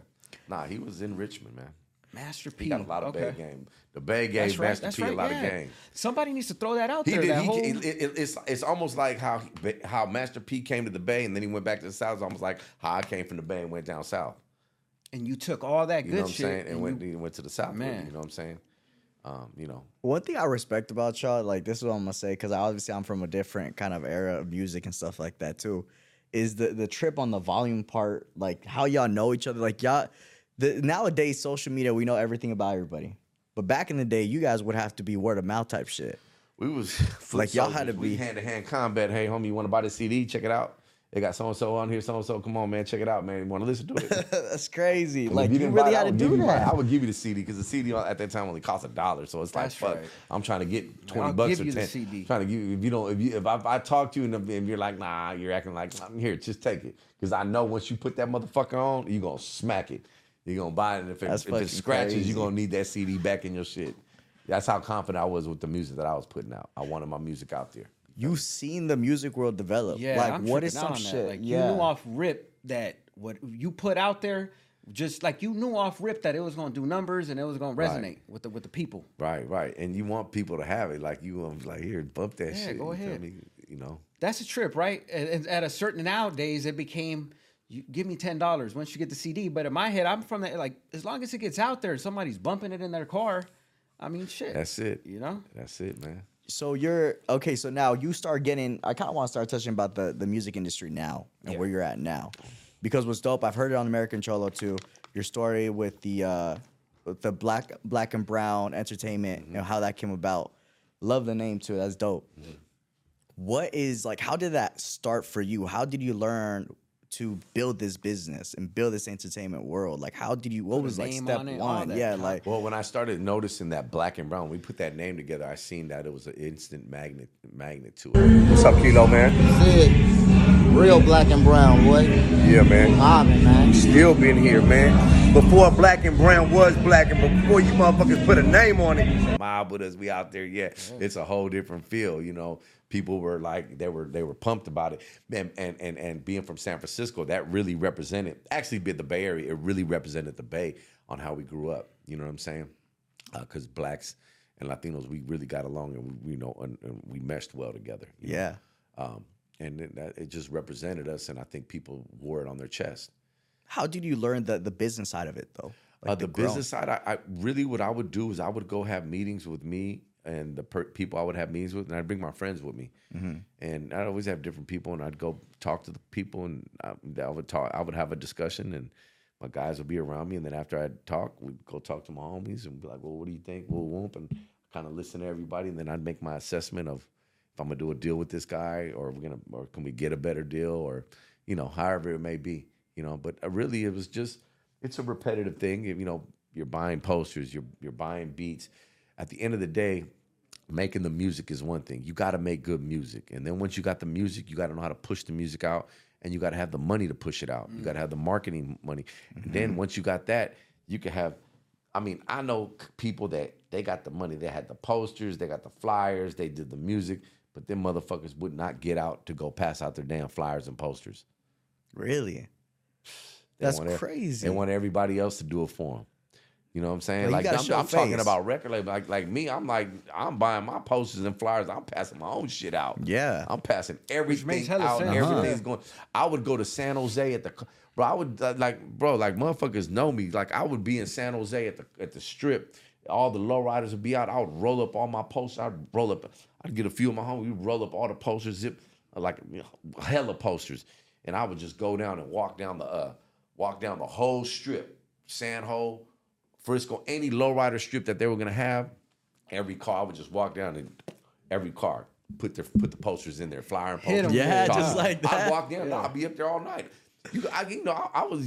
Nah, he was in Richmond, man. Master P. He got a lot of okay. Bay game. The Bay game, right. Master That's P right. a lot yeah. of game. Somebody needs to throw that out He there. did. that He, whole, it, it- it's it's almost like how how Master P came to the Bay and then he went back to the South. It's almost like how I came from the Bay and went down south. and you took all that You good know what I'm shit saying? And, and went you- he went to the South. Man. you know what I'm saying? Um, you know, One thing I respect about y'all, like this is what I'm gonna say, because obviously I'm from a different kind of era of music and stuff like that too, is the the trip on the volume part, like how y'all know each other. Like y'all, the nowadays social media, we know everything about everybody. But back in the day, you guys would have to be word of mouth type shit. we was Like, y'all had to be- hand to hand combat. Hey, homie, you want to buy the CD? Check it out. They got so and so on here. So and so. Come on, man, check it out, man. You want to listen to it? That's crazy. And Like if you, really it, had to do give you that. I would give you the CD because the CD at that time only cost a dollar. So it's like, That's fuck, right. I'm trying to get twenty I'll bucks give or you the ten. CD. Trying to give you if you don't if you if I, if I talk to you and if you're like nah, you're acting like I'm here, just take it because I know once you put that motherfucker on, you are gonna smack it. You're gonna buy it, and if it, if it scratches, crazy. you're gonna need that CD back in your shit. That's how confident I was with the music that I was putting out. I wanted my music out there. You've seen the music world develop. Yeah, like I'm what is out some shit? That. Like yeah. you knew off rip that what you put out there, just like you knew off rip that it was gonna do numbers and it was gonna resonate Right. with the with the people. Right, right, and you want people to have it. Like you want like here, bump that Yeah, shit. go you ahead. me? You know. That's a trip, right? And and at a certain nowadays, it became you give me ten dollars once you get the CD. But in my head, I'm from that like as long as it gets out there, somebody's bumping it in their car. I mean, shit. That's it. You know, That's it, man. so you're okay. So now you start getting. I kind of want to start touching about the the music industry now and Yeah. where you're at now, because what's dope. I've heard it on American Cholo too. Your story with the uh with the black black and brown entertainment Mm-hmm. and how that came about. Love the name too. That's dope. Mm-hmm. What is like? How did that start for you? How did you learn? To build this business and build this entertainment world, like how did you? What Put was like step on it, one? that. Yeah, like Well, when I started noticing that black and brown, we put that name together. I seen that it was an instant magnet magnet to it. What's up, Kilo, man? Sid, real black and brown, boy. Yeah, man. Mobbing, man. Still been here, man. Before black and brown was black, and before you motherfuckers put a name on it. Mob with us, we out there. Yeah, it's a whole different feel. You know, people were like they were they were pumped about it. And and and, and being from San Francisco, that really represented. Actually, be the Bay Area, it really represented the Bay on how we grew up. You know what I'm saying? Because blacks and Latinos, we really got along, and we, you know and, and we meshed well together. know? yeah. Um, and it, it just represented us, and I think people wore it on their chest. How did you learn the the business side of it though? uh, the grow? business side, I, I really what I would do is I would go have meetings with me and the per- people I would have meetings with, and I'd bring my friends with me, and I'd always have different people, and I'd go talk to the people, and I, I would talk, I would have a discussion, and my guys would be around me, and then after I'd talk, we'd go talk to my homies and be like, well, what do you think? Well, whoop, and kind of listen to everybody, and then I'd make my assessment of if I'm gonna do a deal with this guy, or we're gonna, or can we get a better deal, or you know, however it may be, you know. But uh, really, it was just it's a repetitive thing. You know, you're buying posters, you're you're buying beats. At the end of the day, making the music is one thing. You got to make good music, and then once you got the music, you got to know how to push the music out, and you got to have the money to push it out. You got to have the marketing money, and then once you got that, you can have. I mean, I know people that they got the money. They had the posters, they got the flyers, they did the music, but them motherfuckers would not get out to go pass out their damn flyers and posters. Really? They That's want crazy. They want everybody else to do it for them. You know what I'm saying? Well, like I'm, I'm talking about record label. Like like me, I'm like I'm buying my posters and flyers. I'm passing my own shit out. Yeah. I'm passing everything makes out. sense. and Uh-huh. Everything's going. I would go to San Jose at the. Bro, I would uh, like, bro, like motherfuckers know me. Like I would be in San Jose at the at the strip. All the lowriders would be out. I would roll up all my posters. I'd roll up. I'd get a few of my homies. We'd roll up all the posters, zip like you know, hella posters, and I would just go down and walk down the uh, walk down the whole strip, San Ho, Frisco, any lowrider strip that they were gonna have. Every car, I would just walk down and every car put their put the posters in there, flyer and posters. Yeah, just like that. I'd walk down. I'd be up there all night. You, I, you know, I, I was.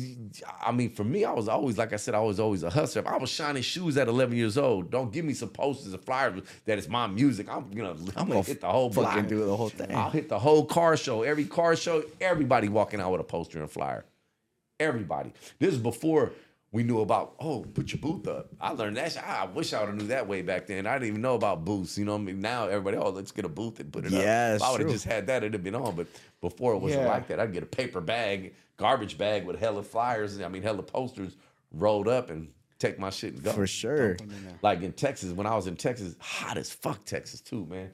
I mean, for me, I was always like I said, I was always a hustler. If I was shining shoes at 11 years old, don't give me some posters and flyers that it's my music. I'm gonna, I'm gonna hit the whole fucking block. do the whole thing. I'll hit the whole car show. Every car show, everybody walking out with a poster and flyer. Everybody. This is before we knew about, oh, put your booth up. I learned that. shit. I wish I would have knew that way back then. I didn't even know about booths. You know what I mean? Now everybody, oh, let's get a booth and put it up. Yeah, If I would have just had that, it'd have been on. But before it wasn't Yeah. like that. I'd get a paper bag, garbage bag with hella flyers, I mean hella posters rolled up and take my shit and go. For sure. Like in Texas, when I was in Texas, hot as fuck Texas too, man.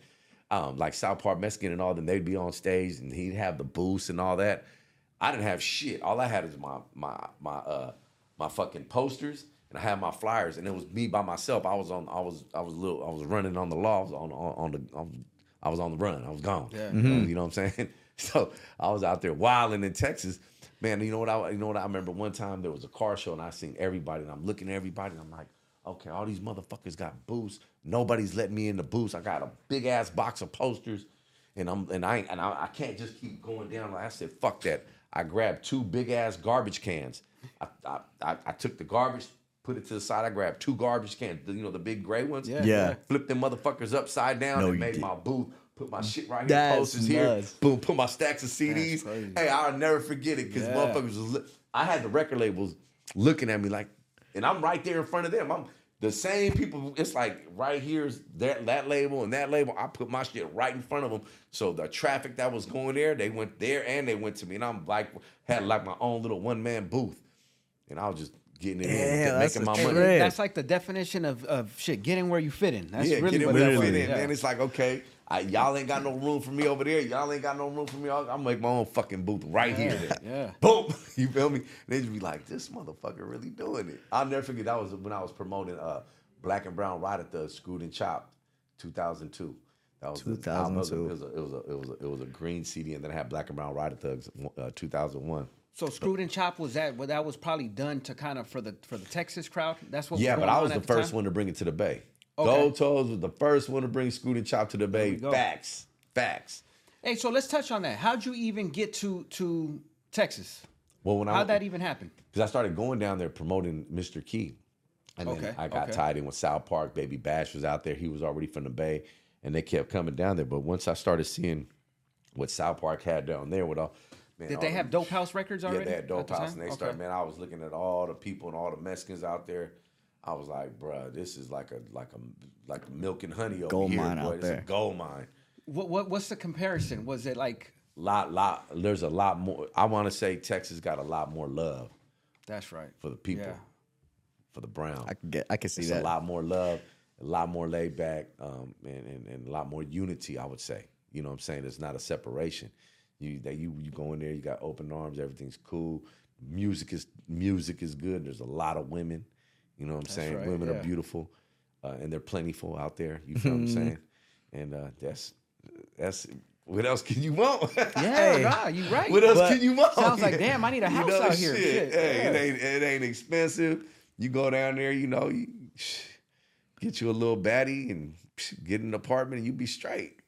Um, like South Park Mexican and all them, they'd be on stage and he'd have the booths and all that. I didn't have shit. All I had is my my my uh my fucking posters and I had my flyers and it was me by myself. I was on I was I was little I was running on the law. I was on on, on the I was, I was on the run. I was gone. Yeah. You know mm-hmm. what I'm saying? So I was out there wilding in Texas. Man, you know what I you know what I remember one time there was a car show and I seen everybody and I'm looking at everybody and I'm like, okay, all these motherfuckers got booths. Nobody's letting me in the booths. I got a big ass box of posters and I'm and I and I, I can't just keep going down. I said, fuck that. I grabbed two big ass garbage cans. I, I, I, I took the garbage, put it to the side. I grabbed two garbage cans, you know, the big gray ones. Yeah. Yeah. Flipped them motherfuckers upside down No, and made did. my booth. Put my shit right here, That's posters here. Boom, put my stacks of CDs. Hey, I'll never forget it because Yeah. motherfuckers was. Li- I had the record labels looking at me like, and I'm right there in front of them. I'm the same people. It's like right here's that that label and that label. I put my shit right in front of them. So the traffic that was going there, they went there and they went to me, and I'm like had like my own little one man booth, and I was just getting it Yeah, in, that's making my money. Right. That's like the definition of, of shit, getting where you fit in. That's yeah, really get what it that where you fit in, Yeah. man. It's like, okay, I, y'all ain't got no room for me over there. Y'all ain't got no room for me. I'll, I'll make my own fucking booth right here. yeah. Boom. You feel me? They just be like, this motherfucker really doing it. I'll never forget that was when I was promoting uh, Black and Brown Ride at the Screwed and Chopped, 2002. That was the album. It was a, 2002. it was a, it was a, it was a, it was a green CD, and then I had Black and Brown Ride at Thugs, uh, 2001. So screwed and chop was that? Well, that was probably done to kind of for the for the Texas crowd. That's what. Yeah, but I was the first time? one to bring it to the Bay. Okay. Gold Toes was the first one to bring Screwed and Chop to the Bay. Facts. Facts. Hey, so let's touch on that. How'd you even get to to Texas? Well, when I How'd that even happen? because I started going down there promoting Mr. Key, and then Okay, I got okay. tied in with South Park. Baby Bash was out there; he was already from the Bay, and they kept coming down there. But once I started seeing what South Park had down there, with all man, Did they have Dope House Records already? Yeah, they had Dope the House, time? and they Okay. started. Man, I was looking at all the people and all the Mexicans out there. I was like, bruh, this is like a like a like milk and honey over Gold here, mine boy. out It's there. a gold mine. What what what's the comparison? Was it like? Lot lot. There's a lot more. I want to say Texas got a lot more love That's right. for the people, Yeah. for the Brown. I can get I can see It's that. a lot more love, a lot more laid back, um, and, and, and a lot more unity, I would say. You know what I'm saying? It's not a separation. You that you you go in there, you got open arms, everything's cool. Music is music is good. There's a lot of women. You know what I'm saying? right, women yeah. are beautiful, uh, and they're plentiful out there. You feel what I'm saying? And uh, that's that's what else can you want? Yeah, nah, you right. What else But- can you want? Sounds like, damn, I need a You house know, out here. shit, Shit, Hey, yeah. it ain't it ain't expensive. You go down there, you know, you get you a little baddie and get an apartment, and you be straight.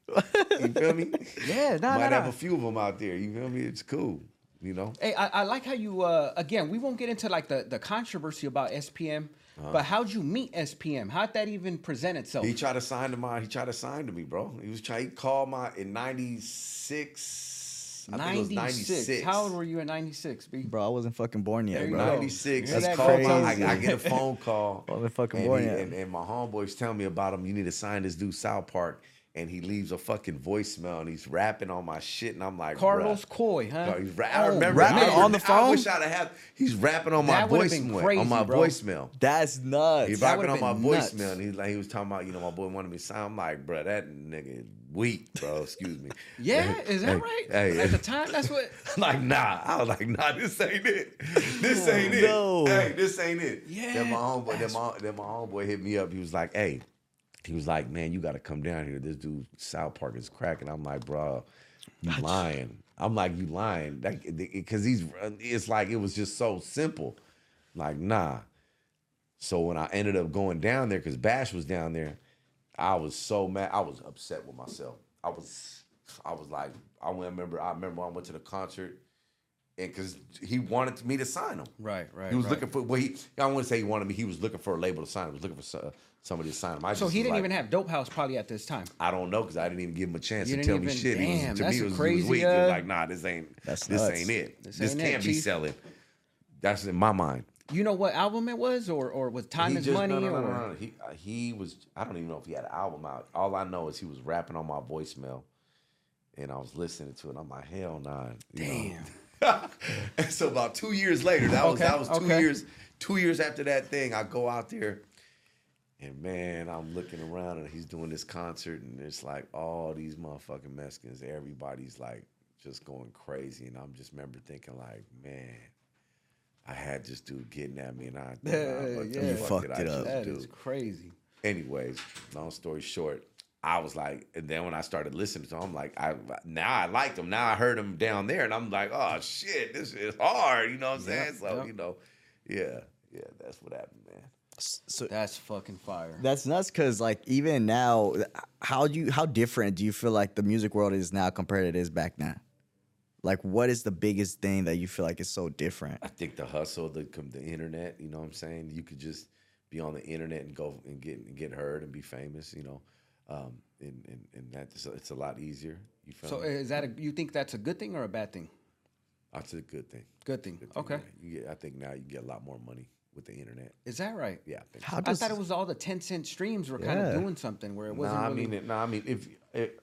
You feel me? Yeah, nah, Might nah, have nah. a few of them out there. You feel me? It's cool. You know. Hey, I, I like how you uh again, we won't get into like the, the controversy about SPM, but how'd you meet SPM? How'd that even present itself? He tried to sign to my. He tried to sign to me, bro. He was trying. He called my in '96. I was 96. '96. How old were you in 96, B? Bro, I wasn't fucking born yet, There you bro. 96. That's that, called my, crazy. I, I get a phone call. I wasn't fucking and, born he- yet. and, and my homeboys tell me about him. You need to sign this dude South Park. And he leaves a fucking voicemail and he's rapping on my shit. And I'm like, Carlos bruh. Coy, huh? He's ra- I Oh, remember rapping I remember- on the phone. I wish I'd have. He's rapping on my That would've voicemail. crazy, on my bro. voicemail. That's nuts. He's That rapping on my nuts. voicemail, and he like he was talking about, you know, my boy wanted me to sign. I'm like, bro, that nigga is weak, bro. Excuse me. Yeah, is that Hey, right? Hey, At the time, that's what. like, nah. I was like, nah, this ain't it. This oh, ain't it. no. Hey, this ain't it. Yeah, Then my homeboy, then my, then my homeboy hit me up. He was like, hey, he was like, man, you got to come down here. This dude, South Park is cracking. I'm like, bro, you lying. I'm like, you lying. Because he's, it's like, it was just so simple. Like, nah. So when I ended up going down there, because Bash was down there, I was so mad. I was upset with myself. I was, I was like, I remember, I remember I went to the concert, and because he wanted me to sign him. Right, right. He was right. looking for. Well, he. I want to say he wanted me. He was looking for a label to sign. him. He was looking for so- somebody to sign him. I So he didn't like, even have Dope House probably at this time. I don't know because I didn't even give him a chance You to tell me even- shit. He was, damn, to that's me, it was, crazy, he was weak. He uh, was like, nah, this ain't. That's this nuts. ain't it. This This, ain't can't be Chief. selling. That's in my mind. You know what album it was, or or was Time He is just- Money, No, no, no, or no, no. He uh, he was. I don't even know if he had an album out. All I know is he was rapping on my voicemail, and I was listening to it. I'm like, hell nah. you know. Damn. and so about two years later, that was Okay, that was two okay. years. Two years after that thing, I go out there, and man, I'm looking around, and he's doing this concert, and it's like all these motherfucking Mexicans. Everybody's like just going crazy, and I'm just remember thinking like, man. I had this dude getting at me, and I, Yeah, what the yeah. You fucked did I it up. just That do? is crazy. anyways, long story short, I was like, and then when I started listening to him, I'm like, I now I liked him. Now I heard him down there, and I'm like, oh shit, this is hard. You know what I'm saying? So yep. you know, yeah, yeah, that's what happened, man. So That's fucking fire. that's nuts because like even now, how do you how different do you feel like the music world is now compared to it is back then? Like, what is the biggest thing that you feel like is so different? I think the hustle, the com- the internet. You know what I'm saying? You could just be on the internet and go and get and get heard and be famous. You know, um, and and, and that's it's a lot easier. You feel So me? is that a, you think that's a good thing or a bad thing? That's a good thing. Good thing. Good thing, Okay. yeah. You get, I think now you get a lot more money with the internet. Is that right? Yeah, I think How I does thought it was all the 10 cent streams were kind of doing something where it wasn't Nah, I mean, it- nah, I mean, if it,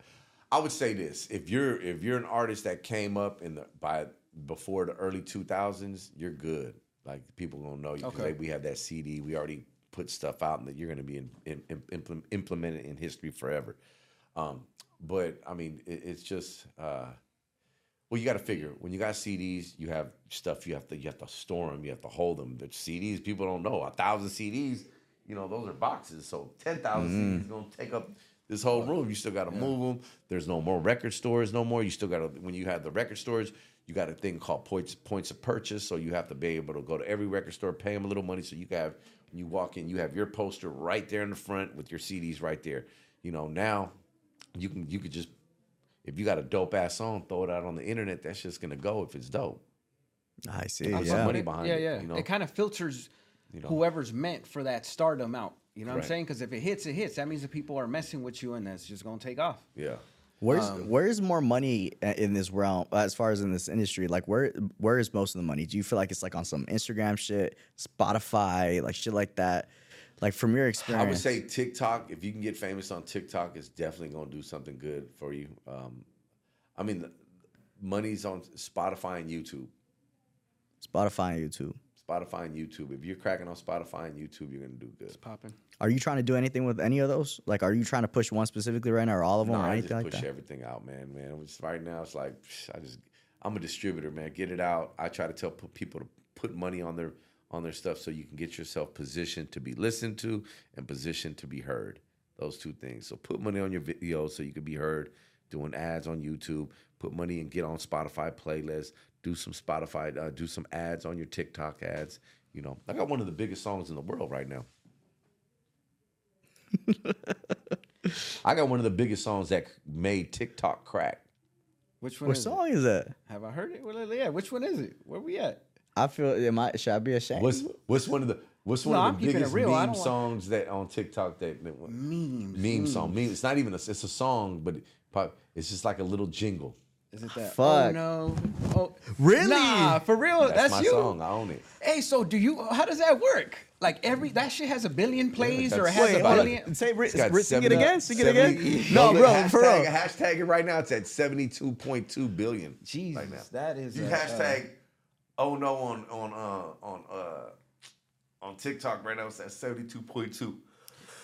I would say this, if you're if you're an artist that came up in the by before the early two thousands, you're good. Like people gonna know you because Okay. we have that CD. We already put stuff out, and that you're gonna be in, in, in, implement- implemented in history forever. Um, but I mean, it, it's just. Uh, well, you got to figure when you got CDs, you have stuff you have to you have to store them, you have to hold them. The CDs, people don't know a thousand CDs. You know, those are boxes. So ten thousand CDs gonna take up this whole room. You still got to move them. There's no more record stores no more. You still got to when you have the record stores, you got a thing called points points of purchase. So you have to be able to go to every record store, pay them a little money, so you can have you walk in, you have your poster right there in the front with your CDs right there. You know, now you can you could just if you got a dope ass song, throw it out on the internet. That's just gonna go if it's dope. I see. Put Yeah. some money behind yeah, it, yeah. you know? It kind of filters You know. whoever's meant for that stardom out. You know what I'm saying? Because if it hits, it hits. That means the people are messing with you, and that's just gonna take off. Yeah. Where's Um, where's more money uh, in this realm as far as in this industry? Like where where is most of the money? Do you feel like it's like on some Instagram shit, Spotify, like shit like that? Like from your experience, I would say TikTok. If you can get famous on TikTok, it's definitely gonna do something good for you. Um, I mean, the money's on Spotify and YouTube. Spotify and YouTube. Spotify and YouTube. If you're cracking on Spotify and YouTube, you're gonna do good. It's Popping. Are you trying to do anything with any of those? Like, are you trying to push one specifically right now, or all of them, No, or I anything just like push that? everything out, man. Man, It's- right now it's like I just I'm a distributor, man. Get it out. I try to tell p- people to put money on their on their stuff so you can get yourself positioned to be listened to and positioned to be heard. Those two things. So put money on your videos so you can be heard. Doing ads on YouTube. Put money and get on Spotify playlists. Do some Spotify. Uh, do some ads on your TikTok ads. You know, I got one of the biggest songs in the world right now. I got one of the biggest songs that made TikTok crack. Which one What is song is that? it? Have I heard it? Well, yeah. Which one is it? Where we at? I feel. Am I? Should I be ashamed? What's what's one of the what's one No, of I'm the biggest real. Meme don't want- songs that on TikTok that, that Memes. meme song meme? It's not even a, it's a song, but it, it's just like a little jingle. Is it that? Fuck. Oh no. Oh Really? Nah, for real. That's, That's, my you. song. I own it. Hey, so do you? How does that work? Like every that shit has a billion plays or it that's- has Wait, a billion. Say, It's got sing it again. Sing it again. No, No, bro, hashtag, for real. Hashtag it right now. It's at seventy two point two billion. Jesus, right now. that is. You a, hashtag oh no on on uh on uh on TikTok right now. It's at seventy two point two.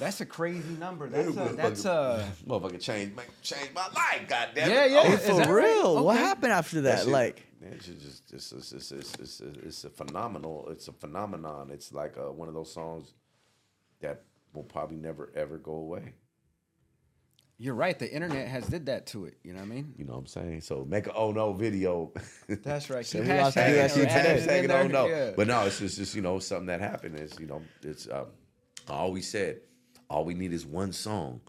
That's a crazy number. That's a, that's a. motherfucker change make change my life. Goddamn it. Yeah, yeah. Oh, Is For that right? real. What Okay. happened after That that? shit- Like, that shit just it's it's, it's, it's, it's, it's, it's a phenomenal it's a phenomenon it's like uh, one of those songs that will probably never ever go away You're right. The internet has did that to it. You know what I mean? you know what i'm saying so make a oh no video That's right. So Keep we lost the hashtagging UFC or adding today. it in Hashtag it, oh no Yeah. but no it's just, just you know something that happened is you know it's um, i always said all we need is one song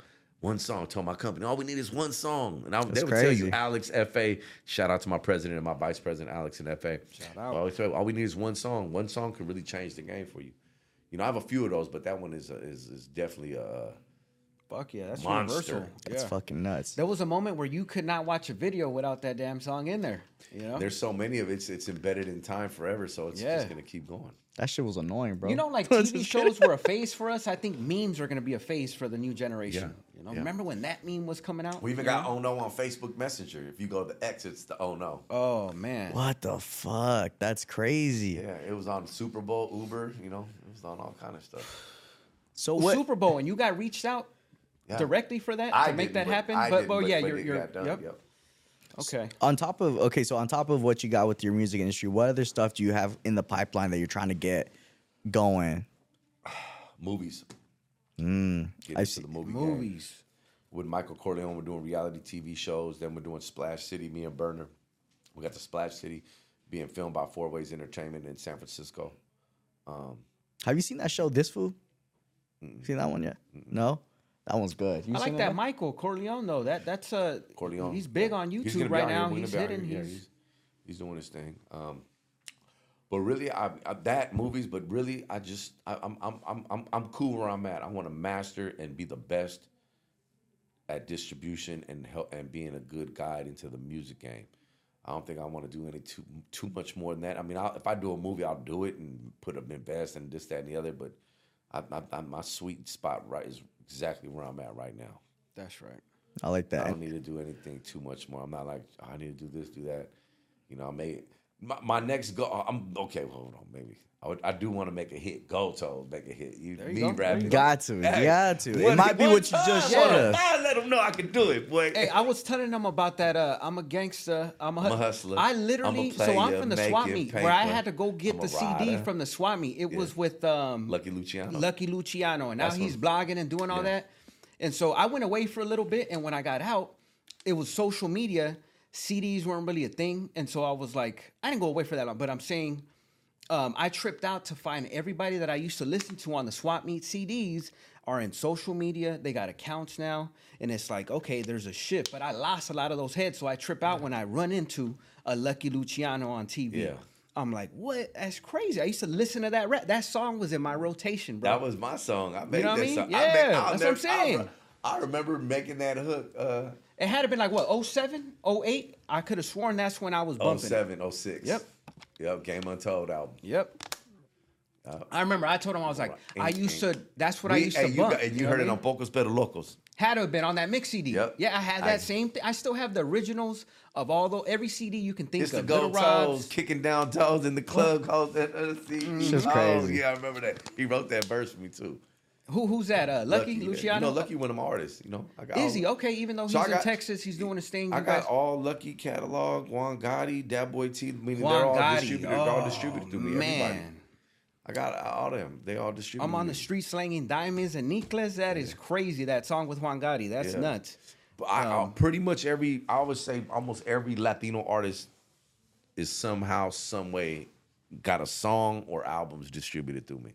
one song. I told my company, all we need is one song, and I, they would tell you. Alex Fa. Shout out to my president and my vice president, Alex and Fa. Shout out. I always say, all we need is one song. One song can really change the game for you. You know, I have a few of those, but that one is a, is is definitely a Fuck yeah, that's Monster. universal. it's yeah. fucking nuts. There was a moment where you could not watch a video without that damn song in there. You know? There's so many of it, it's it's embedded in time forever, so it's Yeah. just gonna keep going. That shit was annoying, bro. You know, like TV shows were a phase for us. I think memes are going to be a phase for the new generation. Yeah, You know, yeah. remember when that meme was coming out? We even got know? Oh No on Facebook Messenger. If you go to the X, it's the Oh No. Oh man. What the fuck? That's crazy. Yeah, it was on Super Bowl, Uber. You know, it was on all kind of stuff. So Well, what? Super Bowl, and you got reached out Yeah. directly for that I to make that happen. I but didn't, oh, well, yeah, but you're you're yep. yep. Okay. on top of okay, so on top of what you got with your music industry, what other stuff do you have in the pipeline that you're trying to get going? Movies. Mm, Get I into see. the movie game. Movies. with Michael Corleone, we're doing reality TV shows. Then we're doing Splash City, me and Burner. We got the Splash City being filmed by Four Ways Entertainment in San Francisco. Um, Have you seen that show, This Food? Seen that one yet? No, that one's good. You I like seen that? Michael Corleone though. That that's a Corleone. He's big on YouTube gonna right now. He's hitting. here. Yeah, He's, he's, he's doing his thing. Um, but really, I, I that movies. But really, I just I, I'm I'm I'm I'm I'm cool where I'm at. I want to master and be the best at distribution and help and being a good guide into the music game. I don't think I want to do any too too much more than that. I mean, I'll, if I do a movie, I'll do it and put up invest and this, that, and the other. But I, I, I, my sweet spot right is exactly where I'm at right now. that's right. I like that. I don't need to do anything too much more. I'm not like "Oh, I need to do this, do that. You know, I may my, my next goal. I'm okay. Hold on, maybe I, would, I do want to make a hit. Go to make a hit. You, There you me go, there rapping. you Got to, Hey, got to. It might be what you just time, showed one us. time, let them know I can do it, boy. Hey, I was telling them about that. Uh, I'm a gangster. I'm a, I'm a hustler. I I'm a literally, so I'm from the swap making meet where I had to go get the a CD from the swap meet. It was with um, Lucky Luciano. Lucky Luciano, and now That's he's what- blogging and doing all Yeah. that. And so I went away for a little bit, and when I got out, it was social media. CDs weren't really a thing, and so I was like, I didn't go away for that long. But I'm saying, um, I tripped out to find everybody that I used to listen to on the swap meet CDs are in social media. They got accounts now, and it's like, okay, there's a shift. But I lost a lot of those heads, so I trip out when I run into a Lucky Luciano on TV. Yeah. I'm like, what? That's crazy. I used to listen to that rap. That song was in my rotation, bro. that was my song. I made know what I that mean? song. Yeah, I made, that's what I'm never- I saying. re- I, remember making that hook. Uh, It had to been like what 07, 08? I could have sworn that's when I was bumping. it. 07, 06. Yep. Yep. Game Untold album. Yep. I remember I told him I was like, I used to. That's what I used to you bump. got- and you know heard it I on mean? Pocos Pero Locos. Had to have been on that mix CD. Yep. Yeah, I had I- that same. thing. I still have the originals of all the every CD you can think It's the of. Little gold toes, kicking down toes in the club. Called that, uh, see, Shit's oh, crazy. yeah, I remember that. He wrote that verse for me too. Who who's that? Uh, Lucky, yeah. Luciano. Know, Lucky one of my artists. You know, I got Is all- he okay? Even though he's So in got- Texas, he's doing his thing. I got guys- all Lucky catalog. Juan Gotti, Dat Boy T. Meaning Juan they're all Gotti. distributed. They're all Oh, distributed through me. Everybody. Man, I got all them. They all distributed. I'm on the street slanging diamonds and necklace. That is crazy. That song with Juan Gotti. That's Yeah. nuts. But I, I- Um, pretty much every, I would say almost every Latino artist is somehow, some way, got a song or albums distributed through me.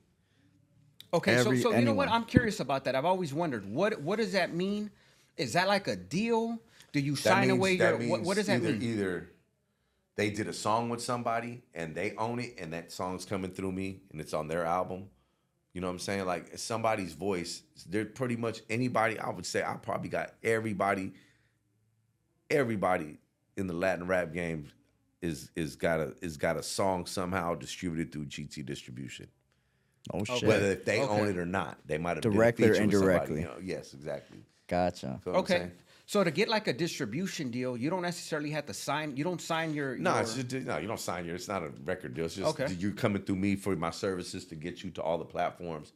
Okay, Every- so so you know what? anyone. I'm curious about that. I've always wondered what what does that mean? Is that like a deal? Do you That sign means- away your? that What, what does that either, mean? Either they did a song with somebody and they own it, and that song's coming through me, and it's on their album. You know what I'm saying? Like it's somebody's voice. They're pretty much anybody. I would say I probably got everybody. Everybody in the Latin rap game is is got a is got a song somehow distributed through GT distribution. Oh shit. Whether if they own it or not, they might have Directly been or a feature with somebody, indirectly. you know? Yes, exactly. Gotcha. Feel what Okay. So to get like a distribution deal, you don't necessarily have to sign. You don't sign your. No, your, it's just no. You don't sign your. It's not a record deal. It's just Okay. you're coming through me for my services to get you to all the platforms,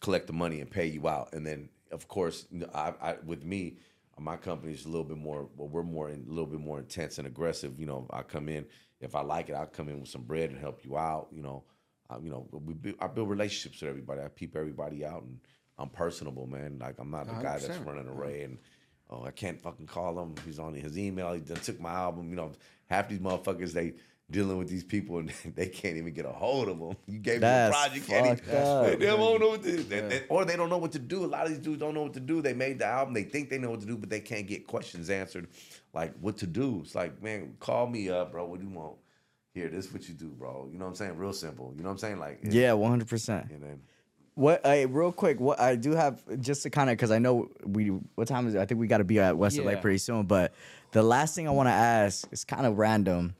collect the money and pay you out, and then of course, I, I with me, my company is a little bit more. Well, we're more in, a little bit more intense and aggressive. You know, I come in if I like it, I'll come in with some bread and help you out. You know, I, you know, we build, I build relationships with everybody. I peep everybody out, and I'm personable, man. Like I'm not the guy that's 100%. running away and oh, I can't fucking call him. He's on his email. He done took my album. You know, half these motherfuckers they dealing with these people and they can't even get a hold of them. You gave That's me a project, can't even, up. they don't know what to do. They- they- or they don't know what to do. A lot of these dudes don't know what to do. They made the album. They think they know what to do, but they can't get questions answered, like what to do. It's like, man, call me up, bro. What do you want? Here, this is what you do, bro. You know what I'm saying? Real simple. You know what I'm saying? Like, it's- Yeah, one hundred percent. And then What? Hey, real quick. What I do have just to kind of because I know we. What time is it? I think we got to be at West Yeah. LA pretty soon. But the last thing I want to ask is kind of random.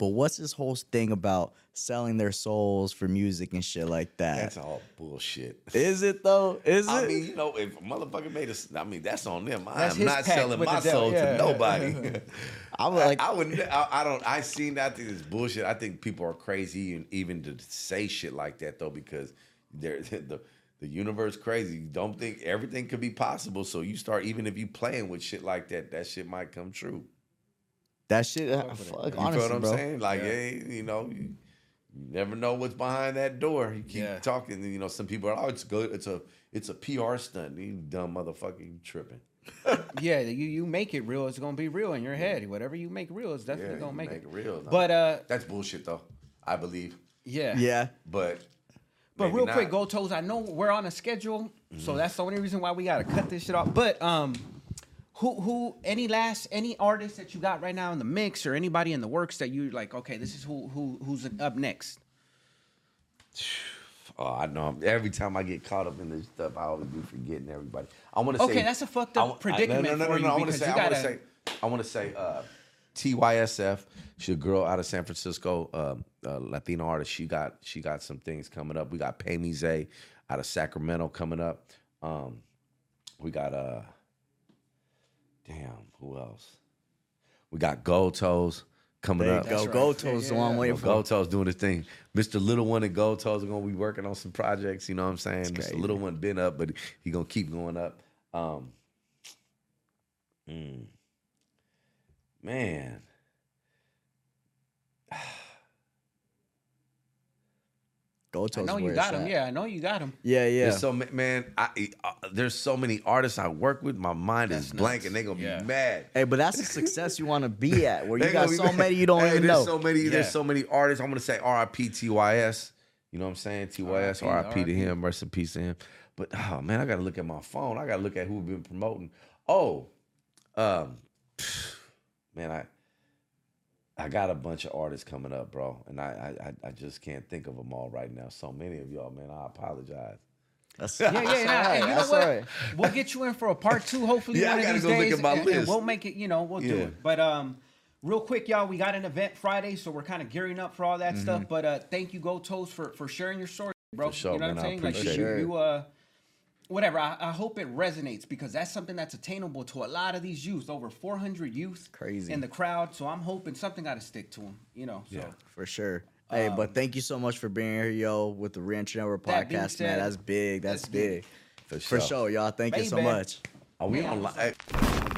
But what's this whole thing about selling their souls for music and shit like that? that's all bullshit. Is it though? Is it? I mean, you know, if a motherfucker made us, I mean, that's on them. I That's am not selling my soul yeah. to nobody. I was like, I, I wouldn't. I, I don't. I seen. that. I think it's bullshit. I think people are crazy and even to say shit like that though, because they're the the universe crazy. You don't think everything could be possible, so you start even if you playing with shit like that, that shit might come true. That shit. uh, Fuck, You honestly, feel what I'm bro. saying? Like, hey, you know, you, you never know what's behind that door. You keep Yeah. talking. You know, some people are, oh, it's good. It's a it's a PR stunt. You dumb motherfucker, you tripping. Yeah, you you make it real. It's gonna be real in your head. Whatever you make real is definitely Yeah, gonna make, make it. it real. though. But uh, that's bullshit though. I believe, yeah, Yeah. but But real not. quick, Gold Toes, I know we're on a schedule, so that's the only reason why we gotta cut this shit off. But um, who who any last any artists that you got right now in the mix or anybody in the works that you like? Okay, this is who who who's up next. Oh, I know. Every time I get caught up in this stuff, I always be forgetting everybody. I want to say Okay, that's a fucked up I- predicament no, no, no, no, you no. I want to say. I want to gotta- say. I want to say. Uh, TYSF, she's a girl out of San Francisco, um, uh, Latino artist. She got she got some things coming up. We got Pay Me Zay out of Sacramento coming up. Um, we got uh, damn, who else? We got Gold Toes coming There you up. go. Gold Toes, the one I'm waiting Well. Gold Toes doing his thing. Mr. Little One and Gold Toes are gonna be working on some projects. You know what I'm saying? Mr. crazy. Little One been up, but he gonna keep going up. Um, mm, man, Gold I Toes know where you got him. at. Yeah, I know you got him. Yeah, yeah. there's so man. I, uh, there's so many artists I work with. My mind is blank, and they're gonna Yeah. be mad. Hey, but that's the success you want to be at, where you got so mad. many you don't Hey, even there's know. so many. Yeah. There's so many artists. I'm gonna say R.I.P. T.Y.S. You know what I'm saying? T.Y.S. R.I.P., R.I.P. to him. Rest in peace to him. But oh man, I gotta look at my phone. I gotta look at who we've been promoting. Oh, um, man, I I got a bunch of artists coming up, bro, and I I I- I just can't think of them all right now. So many of y'all, man. I apologize. That's, Yeah, yeah, that's yeah. all right, And you know that's what? all right. We'll get you in for a part two, hopefully Yeah, I one of gotta these go look days, at my and, and list. we'll make it. You know, we'll do it. But um, real quick, y'all, we got an event Friday, so we're kind of gearing up for all that Mm-hmm. stuff. But uh, thank you, Gold Toes, for for sharing your story, bro. For sure, you know man, what I I'm saying? Like appreciate you, it. you uh, whatever. I, I hope it resonates because that's something that's attainable to a lot of these youth. Over 400 youth, Crazy. in the crowd. So I'm hoping something got to stick to them. You know, so. For sure. Hey, um, but thank you so much for being here, yo, with the Reentry Network That being podcast, man. That's big. That's, let's get big. it. For For sure. sure, y'all. Thank you so much. Are we on live?